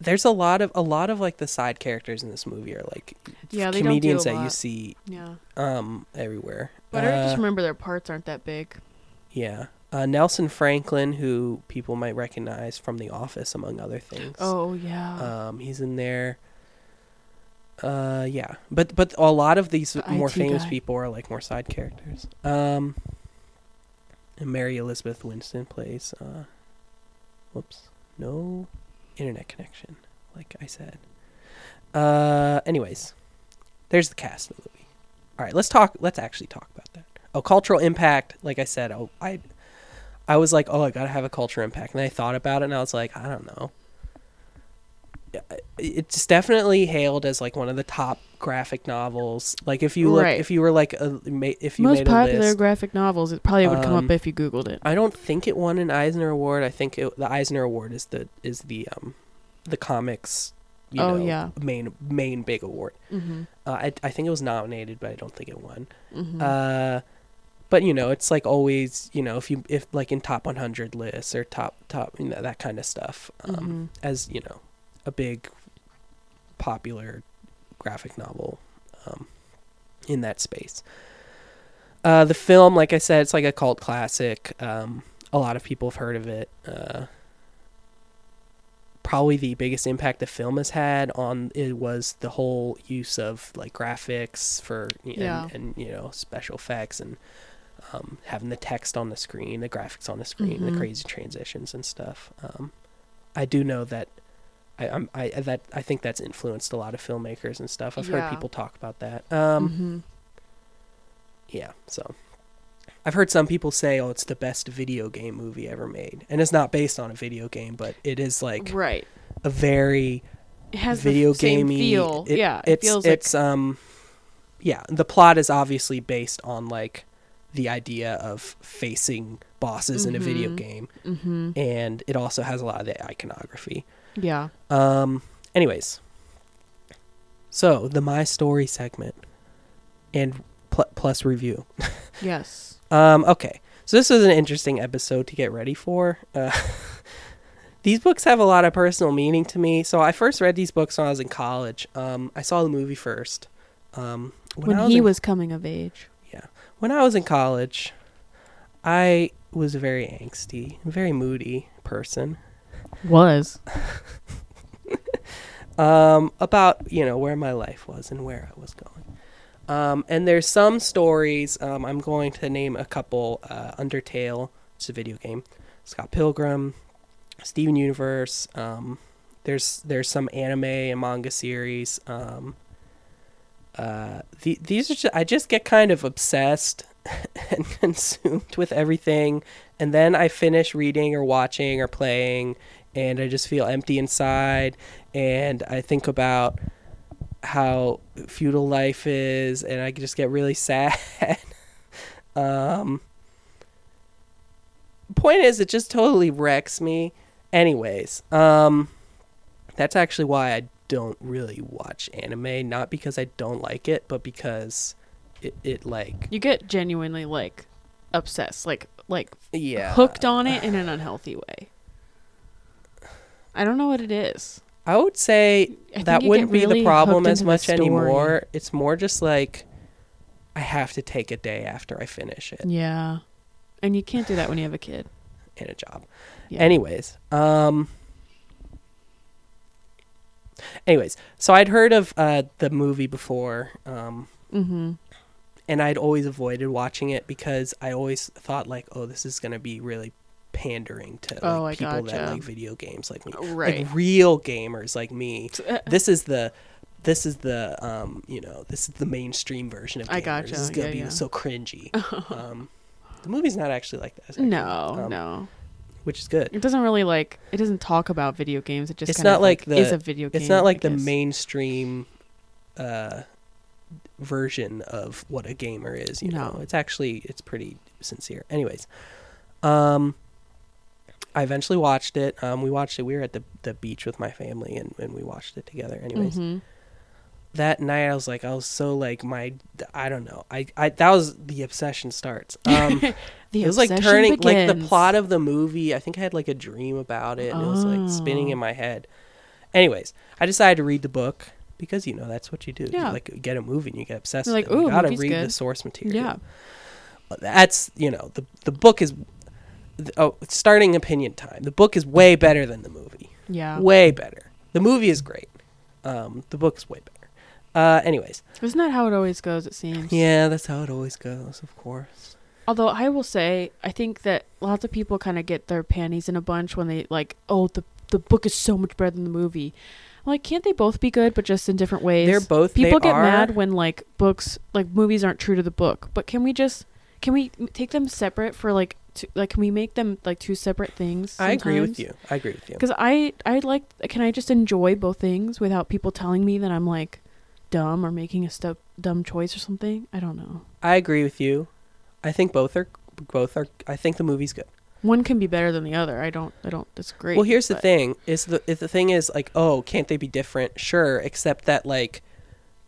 there's a lot of a lot of like the side characters in this movie are like Yeah, they don't do comedians that you see yeah, um everywhere. but I just Uh, remember their parts aren't that big. Yeah. Uh, Nelson Franklin, who people might recognize from The Office, among other things. Oh yeah. Um, he's in there. Uh, yeah, but but a lot of these The more IT famous guy. people are like more side characters. Um, and Mary Elizabeth Winstead plays. Uh, whoops, no internet connection, like I said. Uh, anyways, there's the cast of the movie. All right, let's talk. Let's actually talk about that. Oh, cultural impact. Like I said, oh, I, I was like, oh, I gotta have a culture impact, and I thought about it, and I was like, I don't know. It's definitely hailed as like one of the top graphic novels. Like if you look, Right. if you were like a, if you Most made a popular list, graphic novels. It probably would come Um, up if you googled it. I don't think it won an Eisner Award. I think it, the Eisner Award is the is the um the comics. You Oh, know, yeah. main main big award. Mm-hmm. Uh, I I think it was nominated, but I don't think it won. Mm-hmm. Uh, but you know, it's like always, you know, if you if like in top 100 lists or top top you know that kind of stuff. Um, Mhm. as you know, a big popular graphic novel um, in that space. Uh, the film, like I said, it's like a cult classic. Um, a lot of people have heard of it. Uh, probably the biggest impact the film has had on it was the whole use of like graphics for and, Yeah. and you know special effects and um, having the text on the screen, the graphics on the screen, Mhm. the crazy transitions and stuff. Um, I do know that I, I'm I that I think that's influenced a lot of filmmakers and stuff. I've Yeah. heard people talk about that. Um, mm-hmm. yeah, so I've heard some people say, "Oh, it's the best video game movie ever made," and it's not based on a video game, but it is like Right. a very It has video gamey feel. it- yeah. It it's feels it's um, yeah. The plot is obviously based on like the idea of facing bosses in a video Mhm. game. Mm-hmm. and it also has a lot of the iconography. Yeah. Um. Anyways, so the my story segment, and pl- plus review. Yes. Um. Okay. So this is an interesting episode to get ready for. Uh, these books have a lot of personal meaning to me. So I first read these books when I was in college. Um. I saw the movie first. Um. When, I he in- was coming of age. When I was in college, I was a very angsty, very moody person. Was. um, about you know where my life was and where I was going. Um, and there's some stories. Um, I'm going to name a couple. Uh, Undertale, it's a video game. Scott Pilgrim, Steven Universe. Um, there's there's some anime and manga series. Um, uh, the, these are just, I just get kind of obsessed and consumed with everything, and then I finish reading or watching or playing, and I just feel empty inside and I think about how feudal life is, and I just get really sad. um, point is, it just totally wrecks me. Anyways, um, that's actually why I don't really watch anime. Not because I don't like it, but because it, it like You get genuinely like obsessed, like like yeah hooked on it in an unhealthy way. I don't know what it is. I would say I that wouldn't be the problem as much anymore. It's more just like I have to take a day after I finish it Yeah. And you can't do that when you have a kid. and a job. Yeah. Anyways, um Anyways, so I'd heard of uh the movie before um Mm-hmm. and I'd always avoided watching it because I always thought like, oh, this is going to be really pandering to like, Oh, people that like video games like me. Right. Like real gamers like me. this is the this is the um you know this is the mainstream version of gamers. I gotcha, This is gonna yeah, be yeah. so cringy. um, the movie's not actually like that. actually, No, um, no. Which is good. It doesn't really like it doesn't talk about video games. It just It's kind of not like is the- a video game. It's not like I the guess. mainstream uh, version of what a gamer is. You know, it's actually it's pretty sincere. Anyways, um, I eventually watched it. Um, we watched it. We were at the the beach with my family, and, and we watched it together. Anyways, Mhm. That night I was like, I was so like my, I don't know. I, I that was the obsession starts. Um, The it was like obsession turning like the plot of the movie. I think I had like a dream about it, and it was like spinning Oh. in my head. Anyways, I decided to read the book because you know that's what you do. Yeah. You like get a movie and you get obsessed. You're with like, it. You gotta read the source material. Yeah. That's you know the the book is. Oh, starting opinion time. The book is way better than the movie. Yeah. Way better. The movie is great. Um, the book is way better. Uh, anyways, Isn't that how it always goes? It seems. yeah, that's how it always goes. Of course. Although I will say, I think that lots of people kind of get their panties in a bunch when they like, oh, the the book is so much better than the movie. Like, can't they both be good, but just in different ways? They're both. people they get are- mad when like books, like movies, aren't true to the book. But can we just, can we take them separate for like, two, like, can we make them like two separate things? I agree with you. I agree with you. Because I, I like, can I just enjoy both things without people telling me that I'm like dumb or making a stu- dumb choice or something? I don't know. I agree with you. I think both are both are. I think the movie's good. One can be better than the other. I don't, I don't disagree. well, here's the thing: is the if the thing is like, oh, can't they be different? Sure, except that like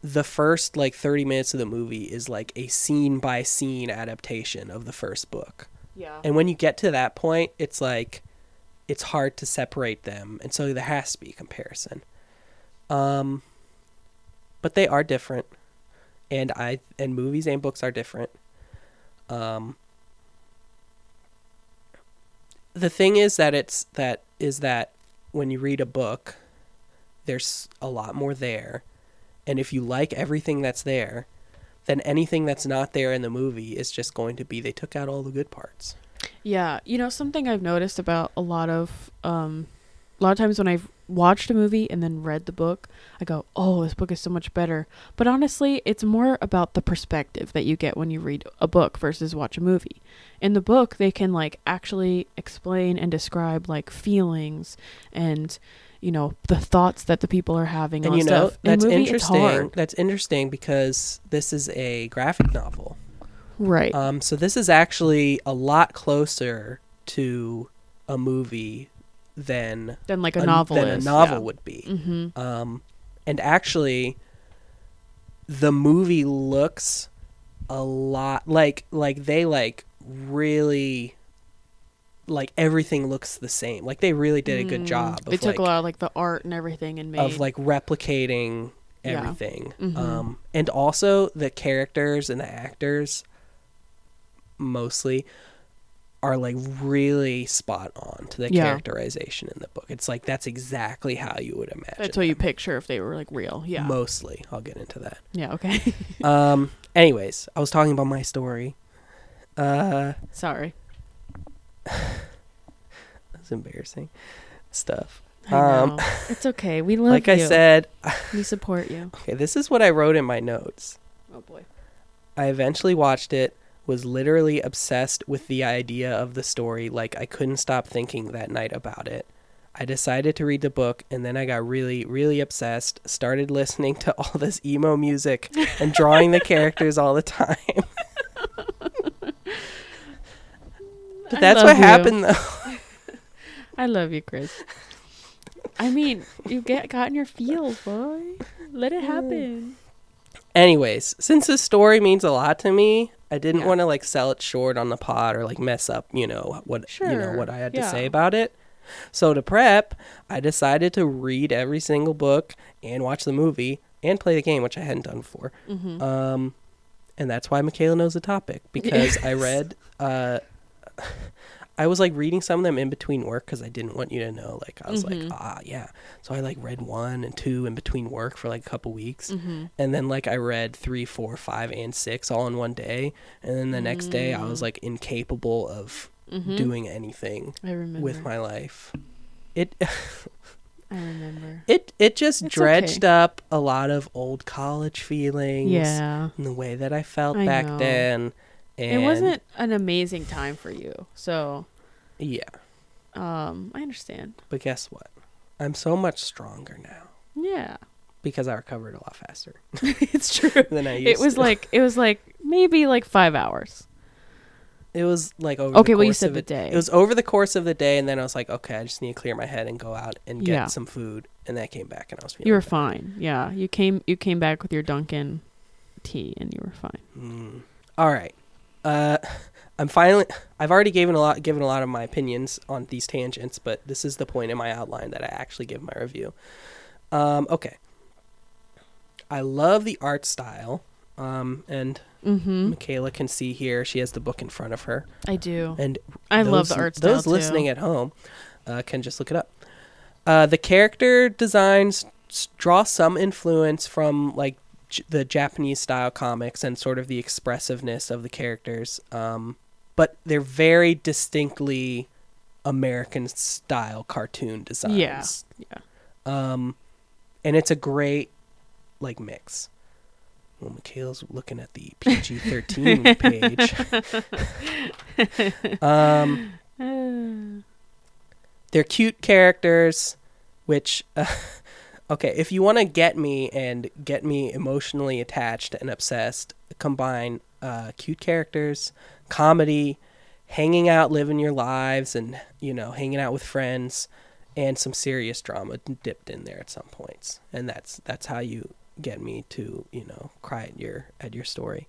the first like 30 minutes of the movie is like a scene by scene adaptation of the first book. Yeah. And when you get to that point, it's like it's hard to separate them, and so there has to be a comparison. Um, but they are different, and I and movies and books are different. Um, the thing is that it's that is that when you read a book, there's a lot more there, and if you like everything that's there, then anything that's not there in the movie is just going to be they took out all the good parts. Yeah, you know something I've noticed about a lot of um a lot of times when I've watched a movie and then read the book, I go, "Oh, this book is so much better." But honestly, it's more about the perspective that you get when you read a book versus watch a movie. In the book, they can like actually explain and describe like feelings and you know the thoughts that the people are having and you know stuff. In that's movie, interesting that's interesting because this is a graphic novel right? um so this is actually a lot closer to a movie than than like a, novel than is. a novel would be Mm-hmm. um and actually the movie looks a lot like like they like really like everything looks the same like they really did a good job Mm. They took like, a lot of like the art and everything and made of like replicating Yeah. everything. Mhm. Um, and also the characters and the actors mostly are like really spot on to the Yeah. characterization in the book. It's like that's exactly how you would imagine. That's what you picture if they were like real. Yeah. Mostly, I'll get into that. yeah. Okay. um. Anyways, I was talking about my story. Uh, Sorry. that's embarrassing stuff. Um, it's okay. We love like you. I said, we support you. okay, this is what I wrote in my notes. Oh boy. I eventually watched it, was literally obsessed with the idea of the story, like I couldn't stop thinking that night about it. I decided to read the book and then I got really, really obsessed, started listening to all this emo music and drawing the characters all the time. but that's what you. happened though. I love you, Chris. I mean, you get got in your feels, boy. Let it happen. Anyways, since this story means a lot to me, I didn't Yeah. want to like sell it short on the pod or like mess up, you know, what you know what I had to say about it. So to prep, I decided to read every single book and watch the movie and play the game, which I hadn't done before. Mm-hmm. Um, and that's why Mikaela knows the topic because I read. Uh, I was like reading some of them in between work because I didn't want you to know. Like I was Mhm. like, ah, yeah. So I like read one and two in between work for like a couple weeks, mm-hmm. and then like I read three, four, five, and six all in one day. And then the next day I was Mm. like incapable of Mm-hmm. doing anything I remember. with my life. It I remember. it it just It's dredged okay. up a lot of old college feelings. Yeah. and the way that I felt I back know. then. And It wasn't an amazing time for you. So, Yeah. Um, I understand. But guess what? I'm so much stronger now Yeah, because I recovered a lot faster it's true. than I used It was to. like it was like maybe like five hours. it was like over Okay, the well, you course said of the it- day. It was over the course of the day and then I was like, okay, I just need to clear my head and go out and get Yeah. some food and I came back and I was feeling You were better. fine. Yeah, you came you came back with your Dunkin' tea and you were fine. Mm. All right. Uh, I'm finally. I've already given a lot, given a lot of my opinions on these tangents, but this is the point in my outline that I actually give my review. Um, okay. I love the art style, um, and Mm-hmm. Mikaela can see here. She has the book in front of her, I do. and I love the art style Those listening too. at home uh, can just look it up. Uh, the character designs draw some influence from like the Japanese style comics and sort of the expressiveness of the characters, um, but they're very distinctly American style cartoon designs. Yeah. Yeah. Um, and it's a great like mix. Well, Mikaela's looking at the PG thirteen page. um, they're cute characters, which, uh, okay, if you want to get me and get me emotionally attached and obsessed, combine uh, cute characters, comedy, hanging out, living your lives, and you know, hanging out with friends, and some serious drama dipped in there at some points, and that's that's how you get me to you know cry at your at your story.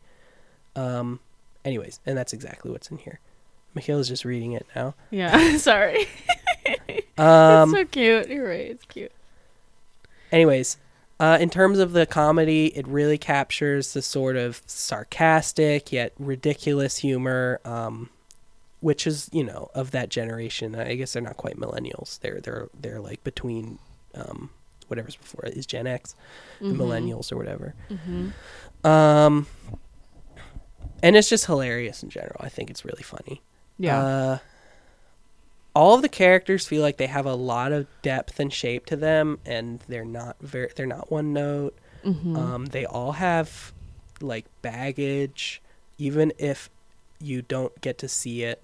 Um, anyways, and that's exactly what's in here. Mikaela's just reading it now. Yeah. Sorry. Um, it's so cute. You're right. It's cute. Anyways, uh, in terms of the comedy, it really captures the sort of sarcastic yet ridiculous humor, um, which is you know of that generation. I guess they're not quite millennials. They're they're they're like between um, whatever's before it is Gen X, the Mhm. millennials or whatever. Mhm. Um, and it's just hilarious in general. I think it's really funny. Yeah. Uh, all of the characters feel like they have a lot of depth and shape to them, and they're not very. They're not one note. Mhm. Um, they all have like baggage, even if you don't get to see it,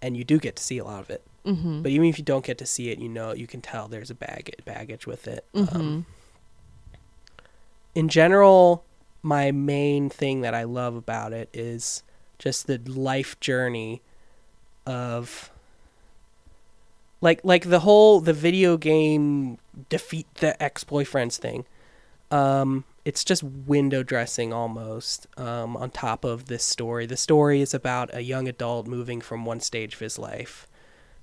and you do get to see a lot of it. Mhm. But even if you don't get to see it, you know you can tell there's a baggage baggage with it. Um, Mhm. in general, my main thing that I love about it is just the life journey of like like the whole the video game defeat the ex-boyfriends thing. Um it's just window dressing almost um, on top of this story. The story is about a young adult moving from one stage of his life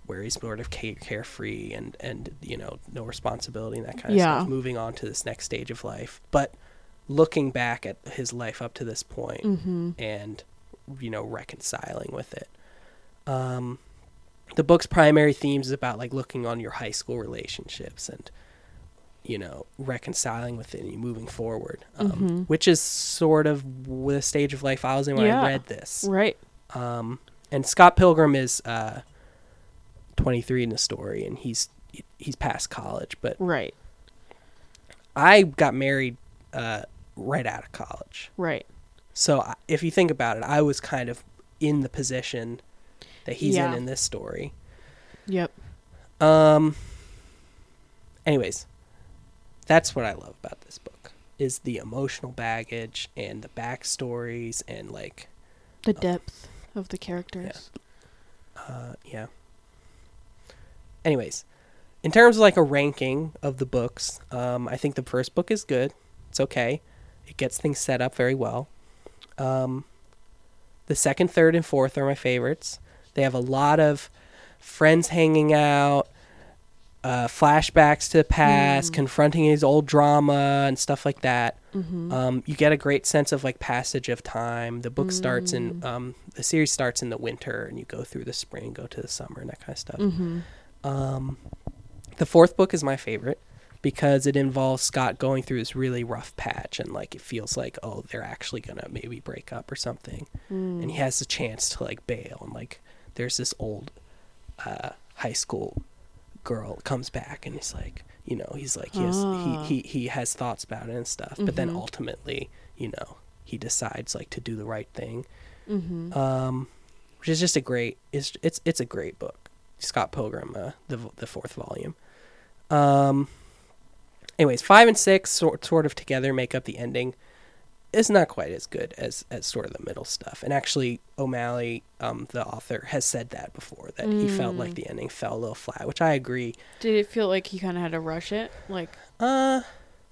where he's sort of carefree and, and you know no responsibility and that kind of Yeah. stuff, moving on to this next stage of life. But looking back at his life up to this point Mhm. and you know reconciling with it. Um, the book's primary themes is about like looking on your high school relationships and you know reconciling with it and moving forward, um, Mhm. which is sort of the stage of life I was in when Yeah. I read this. Right. Um, and Scott Pilgrim is uh, 23 in the story, and he's he's past college, but Right. I got married uh, right out of college. Right. So if you think about it, I was kind of in the position that he's Yeah. in in this story. Yep. Um. Anyways, that's what I love about this book is the emotional baggage and the backstories and like, The depth of the characters. uh, yeah. Anyways, in terms of like a ranking of the books, um, I think the first book is good. It's okay. It gets things set up very well. Um, the second, third, and fourth are my favorites. They have a lot of friends hanging out, uh, flashbacks to the past, Mm. confronting his old drama and stuff like that. Mm-hmm. Um, you get a great sense of like passage of time. The book starts in Mm. um, the series starts in the winter, and you go through the spring, go to the summer, and that kind of stuff. mm-hmm. Um, the fourth book is my favorite because it involves Scott going through this really rough patch, and like it feels like oh they're actually gonna maybe break up or something, Mm. and he has a chance to like bail, and like there's this old uh, high school girl comes back, and he's like you know he's like he has, Ah. he, he he has thoughts about it and stuff, but then Mhm. ultimately you know he decides like to do the right thing Mm-hmm. um, which is just a great it's it's it's a great book. Scott Pilgrim, uh, the the fourth volume. Um. Anyways, five and six sort sort of together make up the ending. It's not quite as good as as sort of the middle stuff. And actually, O'Malley, um, the author, has said that before that he felt like Mm. the ending fell a little flat, which I agree. Did it feel like he kind of had to rush it, like Uh,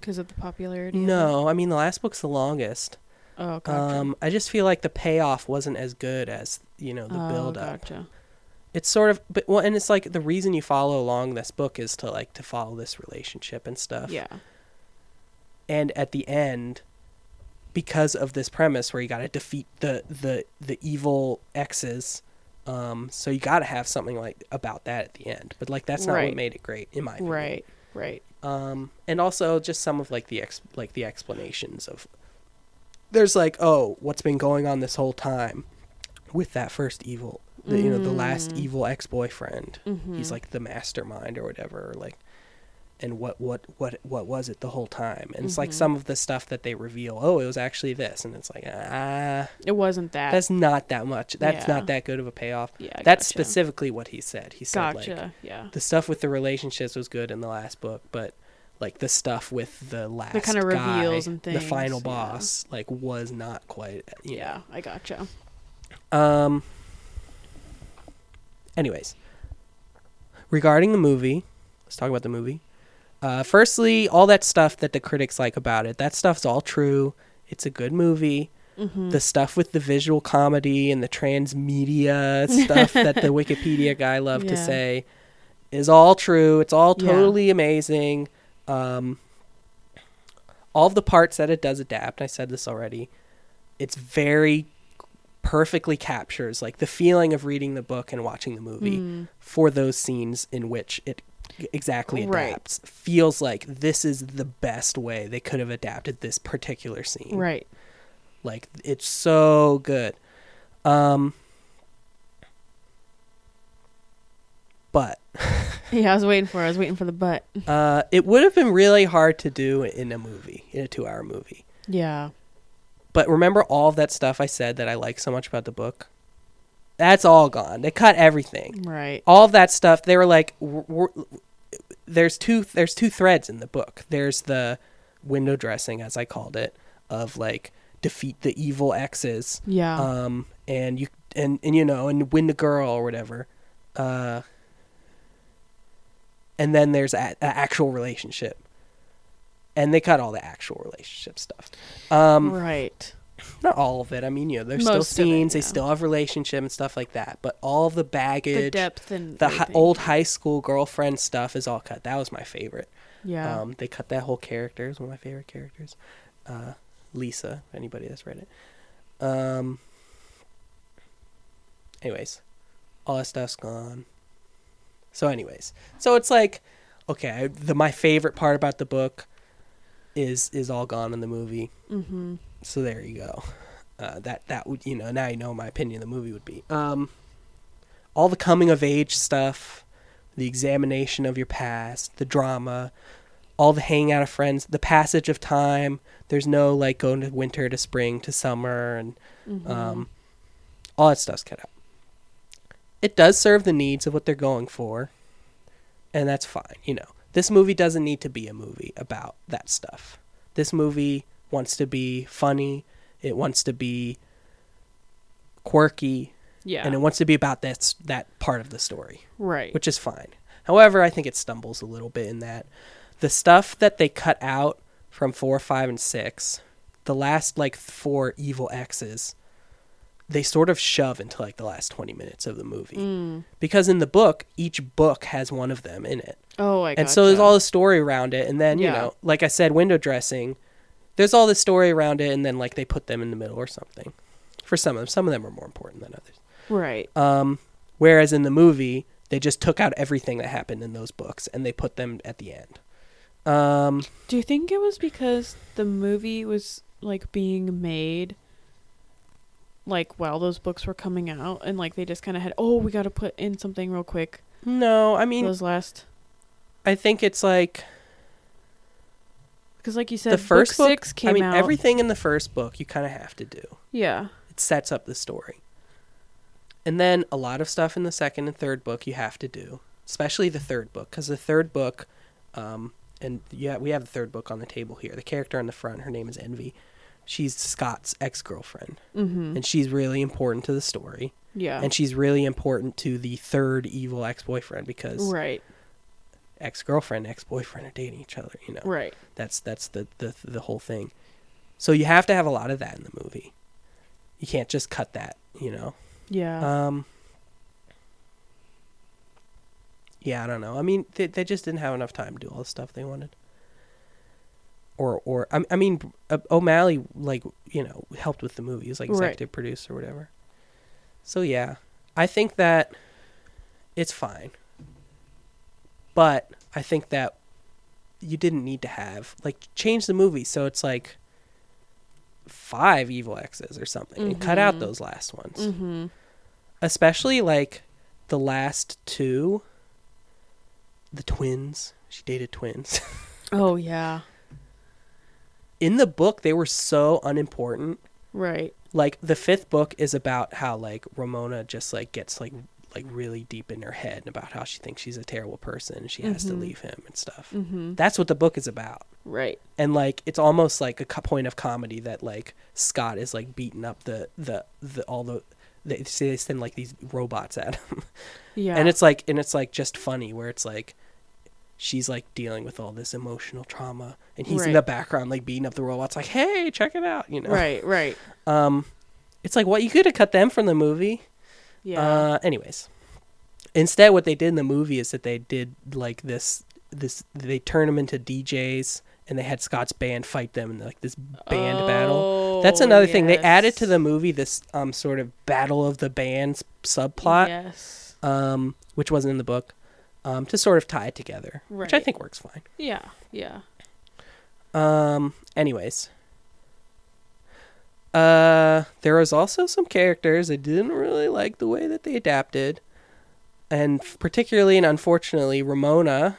because of the popularity? no, I mean the last book's the longest. Oh, gotcha. Um, I just feel like the payoff wasn't as good as you know the oh, build up. Gotcha. It's sort of, but well, and it's like the reason you follow along this book is to like to follow this relationship and stuff. Yeah. And at the end, because of this premise where you got to defeat the the the evil exes, um, so you got to have something like about that at the end. But like that's not Right. what made it great, in my opinion. Right. Right. um and also just some of like the ex like the explanations of there's like oh what's been going on this whole time with that first evil the, you know the last Mm. evil ex-boyfriend Mm-hmm. he's like the mastermind or whatever or like and what what what what was it the whole time and it's like Mhm. some of the stuff that they reveal oh it was actually this and it's like ah It wasn't that. that's not that much that's Yeah. not that good of a payoff yeah. That's gotcha. specifically what he said he said like yeah. the stuff with the relationships was good in the last book, but like the stuff with the last kinda guy, reveals and the final things, yeah. boss, like was not quite. You Yeah. I gotcha. Um. Anyways, regarding the movie, let's talk about the movie. Uh, firstly, all that stuff that the critics like about it, that stuff's all true. It's a good movie. Mm-hmm. The stuff with the visual comedy and the transmedia stuff that the Wikipedia guy loved to say is all true. It's all Yeah. totally amazing. Um, all of the parts that it does adapt, I said this already, it's very perfectly captures like the feeling of reading the book and watching the movie Mm. for those scenes in which it exactly Right. Feels like this is the best way they could have adapted this particular scene. Right. Like it's so good. Um but Yeah. I was waiting for. it. I was waiting for the butt. uh it would have been really hard to do in a movie, in a 2-hour movie. Yeah. But remember all of that stuff I said that I like so much about the book? That's all gone. They cut everything. Right. All of that stuff, they were like w w there's two there's two threads in the book. There's the window dressing as I called it of like defeat the evil exes Yeah. um and you and and you know and win the girl or whatever uh and then there's a, a actual relationship and they cut all the actual relationship stuff um right. Not all of it i mean you know there's still Most of it, scenes they still have relationship and stuff like that but all of the baggage The depth and the hi- old high school girlfriend stuff is all cut that was my favorite Yeah. um, they cut that whole character. It's one of my favorite characters. Uh, Lisa, anybody that's read it. Um, anyways, all that stuff's gone. So, anyways, so it's like, okay, the my favorite part about the book is is all gone in the movie. mm-hmm. So there you go. Uh, that that would you know now you know my opinion of the movie would be. Um, all the coming of age stuff, the examination of your past, the drama, all the hanging out of friends, the passage of time. There's no like going to winter to spring to summer and Mm-hmm. um, all that stuff's cut out. It does serve the needs of what they're going for, and that's fine. You know, this movie doesn't need to be a movie about that stuff. This movie wants to be funny. It wants to be quirky, yeah. and it wants to be about that that part of the story, right. which is fine. However, I think it stumbles a little bit in that the stuff that they cut out from four, five, and six, the last like four evil X's, they sort of shove into like the last twenty minutes of the movie. Mm. Because in the book, each book has one of them in it. Oh, I and so there's all the story around it and then you know like i said window dressing there's all this story around it and then like they put them in the middle or something. For some of them some of them are more important than others. Right. um whereas in the movie they just took out everything that happened in those books and they put them at the end. Um Do you think it was because the movie was like being made like while those books were coming out and like they just kind of had oh we got to put in something real quick. No i mean those last i think it's like because like you said the first book six came i mean out everything in the first book you kind of have to do yeah it sets up the story And then a lot of stuff in the second and third book you have to do, especially the third book, because the third book, um, and yeah, we have the third book on the table here. The character on the front, her name is Envy. She's Scott's ex girlfriend, Mm-hmm. and she's really important to the story, Yeah. and she's really important to the third evil ex boyfriend because right. Ex girlfriend, ex boyfriend are dating each other. You know, Right. that's that's the, the the whole thing. So you have to have a lot of that in the movie. You can't just cut that, you know. Yeah. Um. Yeah, I don't know. I mean, they they just didn't have enough time to do all the stuff they wanted. Or or I, I mean, uh, O'Malley like you know helped with the movie. He was like Right. executive producer or whatever. So yeah, I think that it's fine. But I think that you didn't need to have like change the movie so it's like five evil X's or something and cut out Mhm. those last ones mm-hmm. especially like the last two the twins she dated twins Oh yeah. in the book they were so unimportant Right. like the fifth book is about how like ramona just like gets like like really deep in her head about how she thinks she's a terrible person and she has to Mhm. leave him and stuff Mm-hmm. that's what the book is about Right. and like it's almost like a co- point of comedy that like Scott is like beating up the the the all the they they send like these robots at him Yeah. and it's like and it's like just funny where it's like she's like dealing with all this emotional trauma and he's in the background like beating up the robots like hey check it out you know right. Right. um it's like what you could have cut them from the movie Yeah. uh anyways instead what they did in the movie is that they did like this this they turned them into DJs and they had Scott's band fight them in like this band battle. That's Oh, another thing. They added to the movie this um sort of battle of the bands subplot, Yes. um, which wasn't in the book, um, to sort of tie it together, which I think works fine. Yeah. Yeah. Um, anyways. Uh, there was also some characters I didn't really like the way that they adapted, and particularly and unfortunately, Ramona,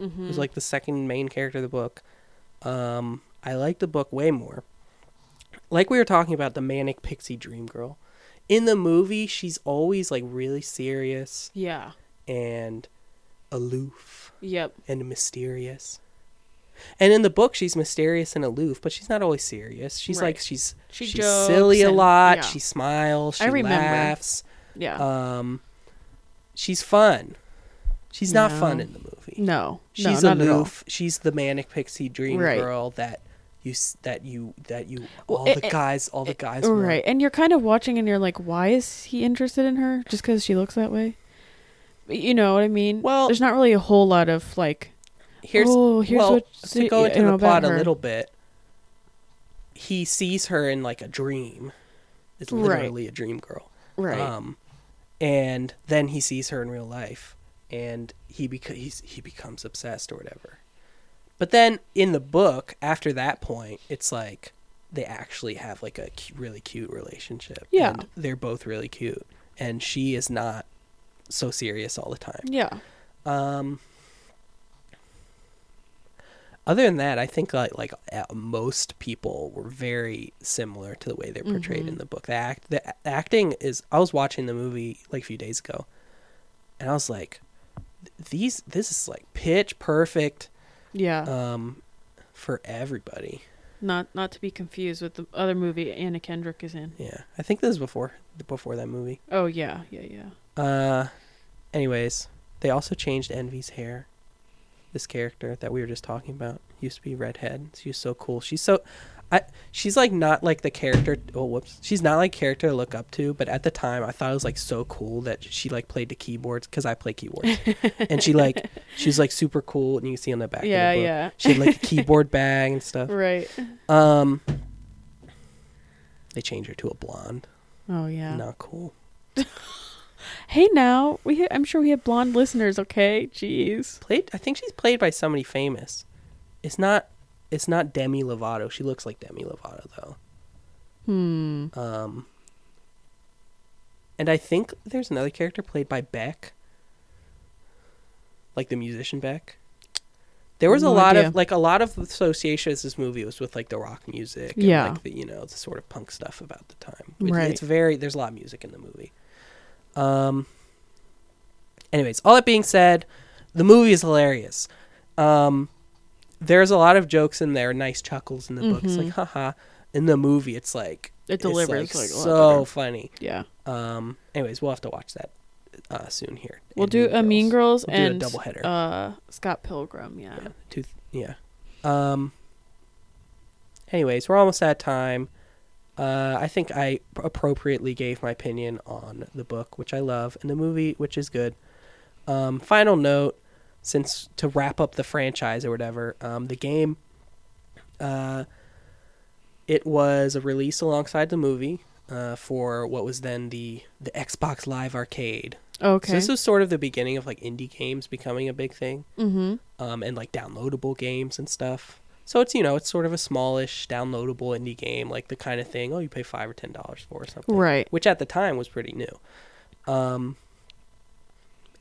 Mm-hmm. who's like the second main character of the book. Um, I like the book way more. Like we were talking about the manic pixie dream girl. In the movie, she's always like really serious Yeah. and aloof Yep. and mysterious. And in the book, she's mysterious and aloof, but she's not always serious. She's Right. like she's She she's silly a and- lot. yeah. She smiles. She I remember. laughs. Yeah. Um, she's fun. She's not fun in the movie. no. She's no, not at all. aloof. She's the manic pixie dream Right. girl that you that you that you all a- the a- guys all the guys want. Right. And you're kind of watching and you're like, why is he interested in her? Just because she looks that way? You know what I mean? Well- there's not really a whole lot of like, Here's oh, here's well what to go into the plot a little bit. He sees her in like a dream. It's Right. literally a dream girl. Right. Um, and then he sees her in real life, and he beca- he's, he becomes obsessed or whatever. But then in the book, after that point, it's like they actually have like a cu- really cute relationship. Yeah. and they're both really cute, and she is not so serious all the time. yeah. Um, other than that, I think like like uh, most people were very similar to the way they're portrayed in Mhm. the book. The act, the acting is. I was watching the movie like a few days ago, and I was like, these this is like pitch perfect Yeah. um for everybody. not not to be confused with the other movie Anna Kendrick is in. Yeah, I think this is before before that movie. Oh yeah, yeah, yeah. Uh, anyways, they also changed Envy's hair. This character that we were just talking about used to be redhead. She was so cool. She's so, I she's like not like the character. Oh whoops, she's not like character to look up to. But at the time, I thought it was like so cool that she like played the keyboards because I play keyboards, and she like she's like super cool. And you can see on the back. yeah, of the book, yeah. She had like a keyboard bag and stuff. Right. Um, they changed her to a blonde. Oh yeah. Not cool. Hey now, we ha- I'm sure we have blonde listeners. Okay, jeez. played I think she's played by somebody famous. It's not it's not Demi Lovato. She looks like Demi Lovato though. Hmm. Um and I think there's another character played by Beck. Like the musician Beck. There was a lot idea. of like a lot of association with this movie was with like the rock music and Yeah. like the you know, the sort of punk stuff about the time. It- Right. It's very there's a lot of music in the movie. Um. Anyways, all that being said, the movie is hilarious. Um, there's a lot of jokes in there, nice chuckles in the book. It's like, Mhm. haha. In the movie, it's like It it's, delivers like, like, so funny. Yeah. Um. Anyways, we'll have to watch that uh, soon here. We'll And do a Mean Girls We'll and doubleheader. uh Scott Pilgrim. Yeah. yeah, two, yeah. Um. Anyways, we're almost at time. Uh, I think I appropriately gave my opinion on the book, which I love, and the movie, which is good. Um, final note, since to wrap up the franchise or whatever, um, the game, uh, it was a release alongside the movie uh, for what was then the the Xbox Live Arcade. Okay. So this was sort of the beginning of like indie games becoming a big thing mm-hmm. um, and like downloadable games and stuff. So it's you know it's sort of a smallish downloadable indie game, like the kind of thing oh you pay five or ten dollars for or something, Right. Which at the time was pretty new. Um,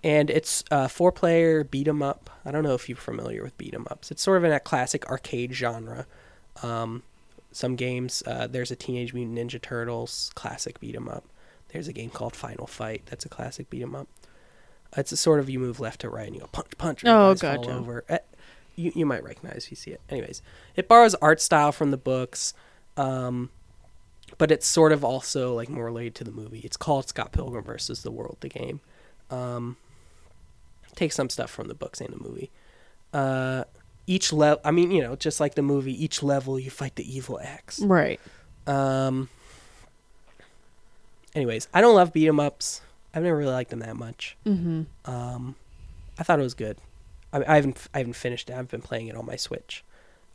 and it's a four player beat 'em up. I don't know if you're familiar with beat 'em ups. It's sort of in that classic arcade genre. Um, some games uh, there's a Teenage Mutant Ninja Turtles classic beat 'em up. There's a game called Final Fight that's a classic beat 'em up. It's a sort of you move left to right and you go punch punch. Oh, fall gotcha. over. You you might recognize if you see it. Anyways, it borrows art style from the books, um, but it's sort of also like more related to the movie. It's called Scott Pilgrim versus the World, the game. Um, takes some stuff from the books and the movie. Uh, each level, I mean, you know, just like the movie, each level you fight the evil X. Right. Um. Anyways, I don't love beat 'em ups. I've never really liked them that much. Mm-hmm. Um, I thought it was good. I, I haven't I haven't finished it. I've been playing it on my Switch.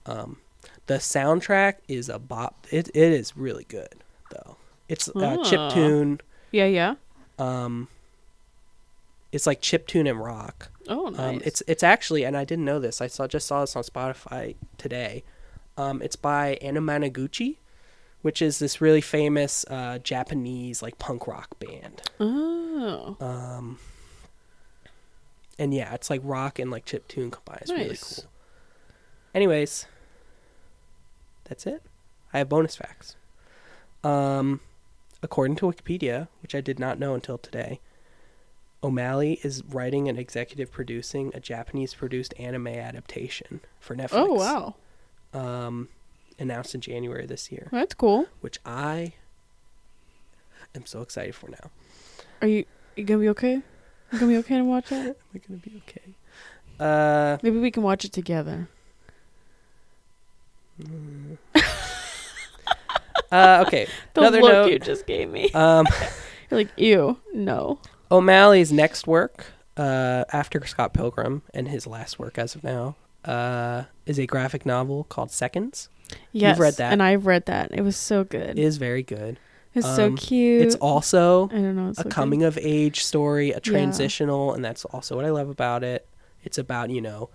Um, the soundtrack is a bop. It it is really good though. It's uh, chip tune. Yeah. Yeah. Um, it's like chip tune and rock. Oh, nice. Um, it's it's actually, and I didn't know this. I saw just saw this on Spotify today. Um, it's by Anamanaguchi, which is this really famous uh, Japanese like punk rock band. oh. Um, and yeah, it's like rock and like chip tune combined. It's really cool. Anyways, that's it. I have bonus facts. Um, according to Wikipedia, which I did not know until today, O'Malley is writing and executive producing a Japanese produced anime adaptation for Netflix. Oh wow. Um, announced in January this year, That's cool. which I am so excited for now. Are you you gonna be okay? You gonna be okay to watch that? Am I gonna be okay? Uh, Maybe we can watch it together. uh, okay. The Another look note. you just gave me. Um, You're like, ew, no. O'Malley's next work, uh, after Scott Pilgrim and his last work as of now, uh, is a graphic novel called Seconds. Yes, You've read that. and I've read that. It was so good. It is very good. It's um, so cute. It's also I don't know. It's a so coming of age story, a transitional, and that's also what I love about it. It's about you know,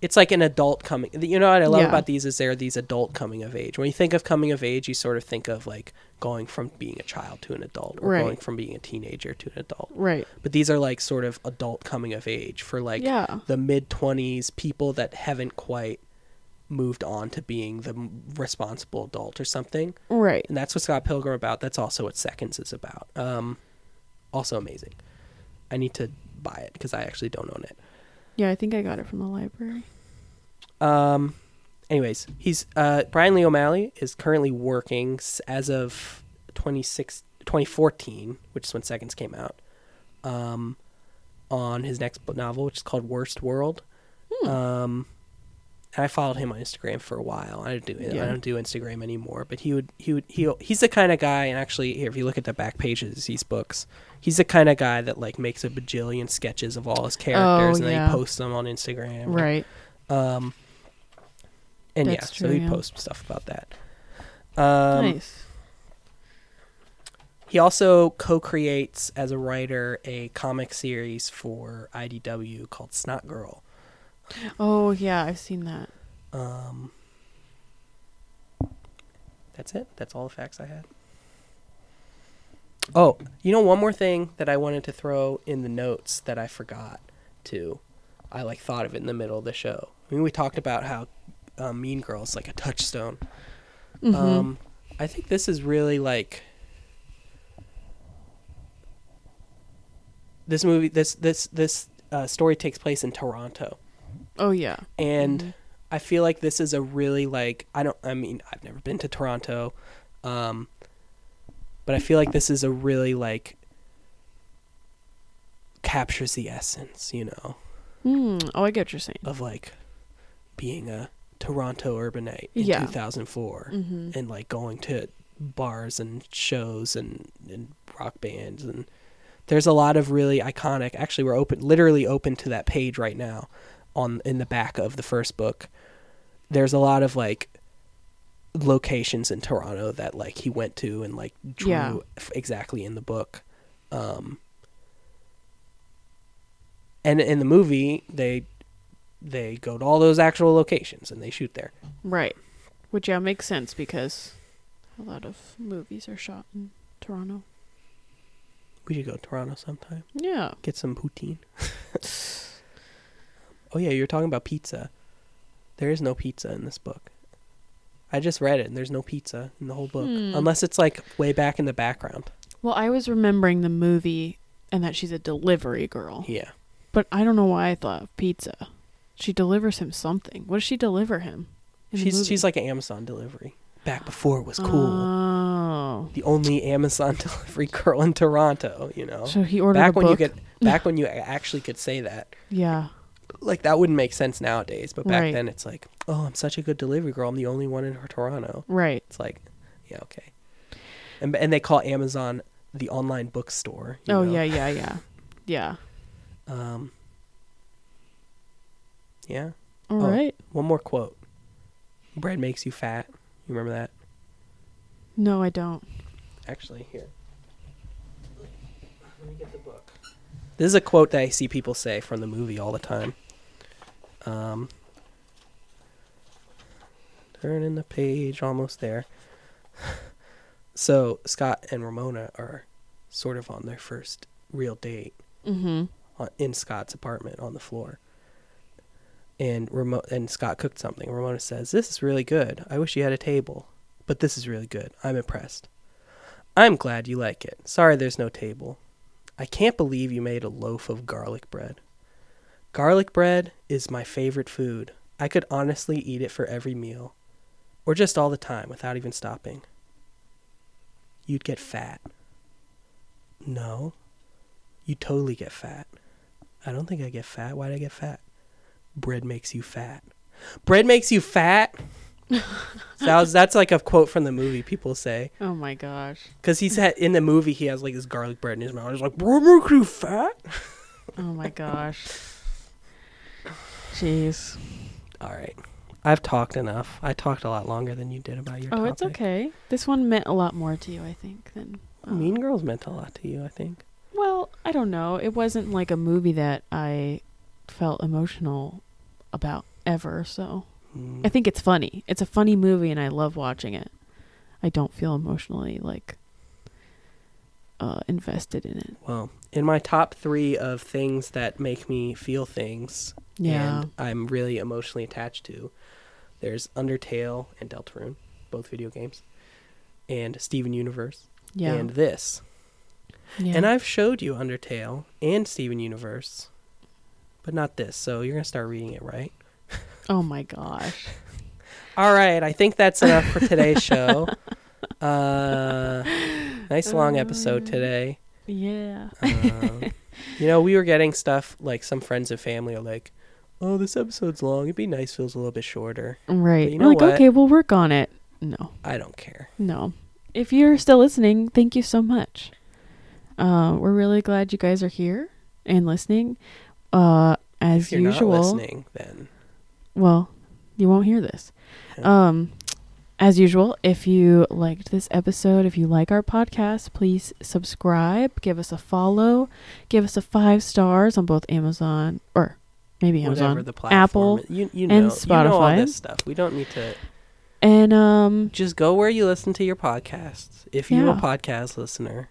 it's like an adult coming. You know what I love Yeah. about these is they're these adult coming of age. When you think of coming of age, you sort of think of like going from being a child to an adult, or Right. going from being a teenager to an adult. Right. But these are like sort of adult coming of age for like yeah. the mid twenties people that haven't quite moved on to being the responsible adult or something Right. and that's what Scott Pilgrim about. That's also what Seconds is about. Um, also amazing. I need to buy it because I actually don't own it. Yeah, I think I got it from the library. Um, anyways, he's uh, Brian Lee O'Malley is currently working as of 26, 2014, which is when Seconds came out, um, on his next novel, which is called Worst World. Hmm. Um, I followed him on Instagram for a while. I don't do I don't do Instagram anymore, but he would he would he he's the kind of guy. And actually, here if you look at the back pages of these books, he's the kind of guy that like makes a bajillion sketches of all his characters and then yeah. he posts them on Instagram. Right. Um. And That's yeah, so he yeah. posts stuff about that. Um, nice. He also co-creates as a writer a comic series for IDW called Snot Girl. Oh yeah, I've seen that. Um, that's it. That's all the facts I had. Oh, you know one more thing that I wanted to throw in the notes that I forgot to. I like thought of it in the middle of the show. I mean, we talked about how uh, Mean Girls like a touchstone. Mhm. Um, I think this is really like this movie this this this uh, story takes place in Toronto, Oh yeah. and Mhm. I feel like this is a really like I don't I mean I've never been to Toronto, um, but I feel like this is a really like captures the essence, you know, Mm, oh, I get what you're saying. of like being a Toronto urbanite in Yeah. 2004 Mm-hmm. and like going to bars and shows and, and rock bands and there's a lot of really iconic actually we're open literally open to that page right now on in the back of the first book there's a lot of like locations in Toronto that like he went to and like drew Yeah. f- exactly in the book um and in the movie they they go to all those actual locations and they shoot there Right. Which yeah makes sense because a lot of movies are shot in Toronto. we should go to Toronto sometime Yeah. get some poutine. oh yeah, you're talking about pizza. There is no pizza in this book. I just read it, and there's no pizza in the whole book, Hmm. unless it's like way back in the background. Well, I was remembering the movie and that she's a delivery girl, Yeah, but I don't know why I thought of pizza. She delivers him something. What does she deliver him? she's she's like an Amazon delivery. Back before it was cool, Oh. the only Amazon delivery girl in Toronto. You know, So he ordered back a when you could, back when you actually could say that. yeah. Like that wouldn't make sense nowadays, but back Right. then it's like, oh, I'm such a good delivery girl. I'm the only one in Toronto. Right. It's like, yeah, okay. And and they call Amazon the online bookstore. you Oh know? yeah, yeah, yeah. Yeah. Um. Yeah. All Oh. right. One more quote. Bread makes you fat. You remember that? No, I don't. Actually, here. Let me get the book. This is a quote that I see people say from the movie all the time. Um. Turning the page, almost there. So Scott and Ramona are sort of on their first real date. Mm-hmm. on, in Scott's apartment on the floor. And Ramo- and Scott cooked something. Ramona says, "This is really good. I wish you had a table, but this is really good. I'm impressed. I'm glad you like it. Sorry there's no table. I can't believe you made a loaf of garlic bread. Garlic bread is my favorite food. I could honestly eat it for every meal, or just all the time without even stopping. You'd get fat. No, you totally get fat. I don't think I get fat. Why'd I get fat? Bread makes you fat. Bread makes you fat? that was, that's like a quote from the movie people say. Oh my gosh. Because he said in the movie he has like this garlic bread in his mouth. He's like, bread makes you fat? Oh my gosh. Jeez. All right. I've talked enough. I talked a lot longer than you did about your Oh, topic. it's okay. This one meant a lot more to you, I think, than. uh, Mean Girls meant a lot to you, I think. Well, I don't know. It wasn't like a movie that I felt emotional about ever. So Mm. I think it's funny. It's a funny movie, and I love watching it. I don't feel emotionally like uh, invested in it. Well, in my top three of things that make me feel things, Yeah. and I'm really emotionally attached to. There's Undertale and Deltarune, both video games, and Steven Universe, yeah. and this. yeah. And I've showed you Undertale and Steven Universe, but not this. So you're gonna start reading it, right? oh my gosh. All right. I think that's enough for today's show. Uh, nice long episode today. Yeah. Um, you know, we were getting stuff like some friends and family are like, "Oh, this episode's long. It'd be nice if it was a little bit shorter." Right. you know like, what? okay, we'll work on it. No. I don't care. No. If you're still listening, thank you so much. Uh, we're really glad you guys are here and listening. Uh, as if you're usual, not listening, then well, you won't hear this. Um, as usual, if you liked this episode, if you like our podcast, please subscribe, give us a follow, give us a five stars on both Amazon or maybe whatever Amazon, the platform, Apple, you you and know, you know all Spotify. this stuff. We don't need to and um, just go where you listen to your podcasts. If you're a podcast listener,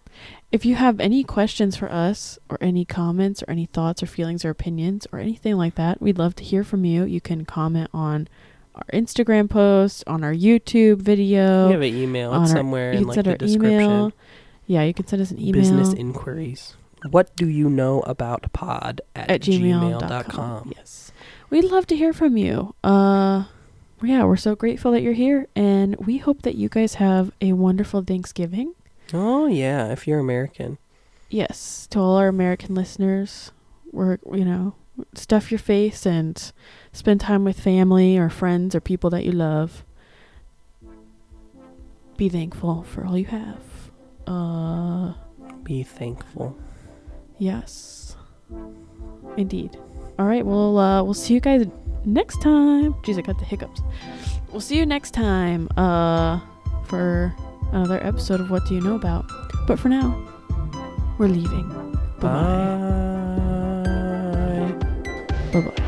If you have any questions for us, or any comments, or any thoughts, or feelings, or opinions, or anything like that, we'd love to hear from you. You can comment on our Instagram post, on our YouTube video. we have an email. It's somewhere in like the description. email. Yeah, you can send us an email. Business inquiries. what do you know about pod at, at gmail.com. gmail.com. Yes. We'd love to hear from you. Uh yeah, we're so grateful that you're here and we hope that you guys have a wonderful Thanksgiving. Oh, yeah, if you're American. Yes, to all our American listeners, we're you know, stuff your face and spend time with family or friends or people that you love. Be thankful for all you have. Uh Be thankful. Yes. Indeed. All right, well, uh, we'll see you guys next time. Jeez, I got the hiccups. We'll see you next time uh, for another episode of What Do You Know About. But for now, we're leaving. Bye Bye. bye. Bye bye.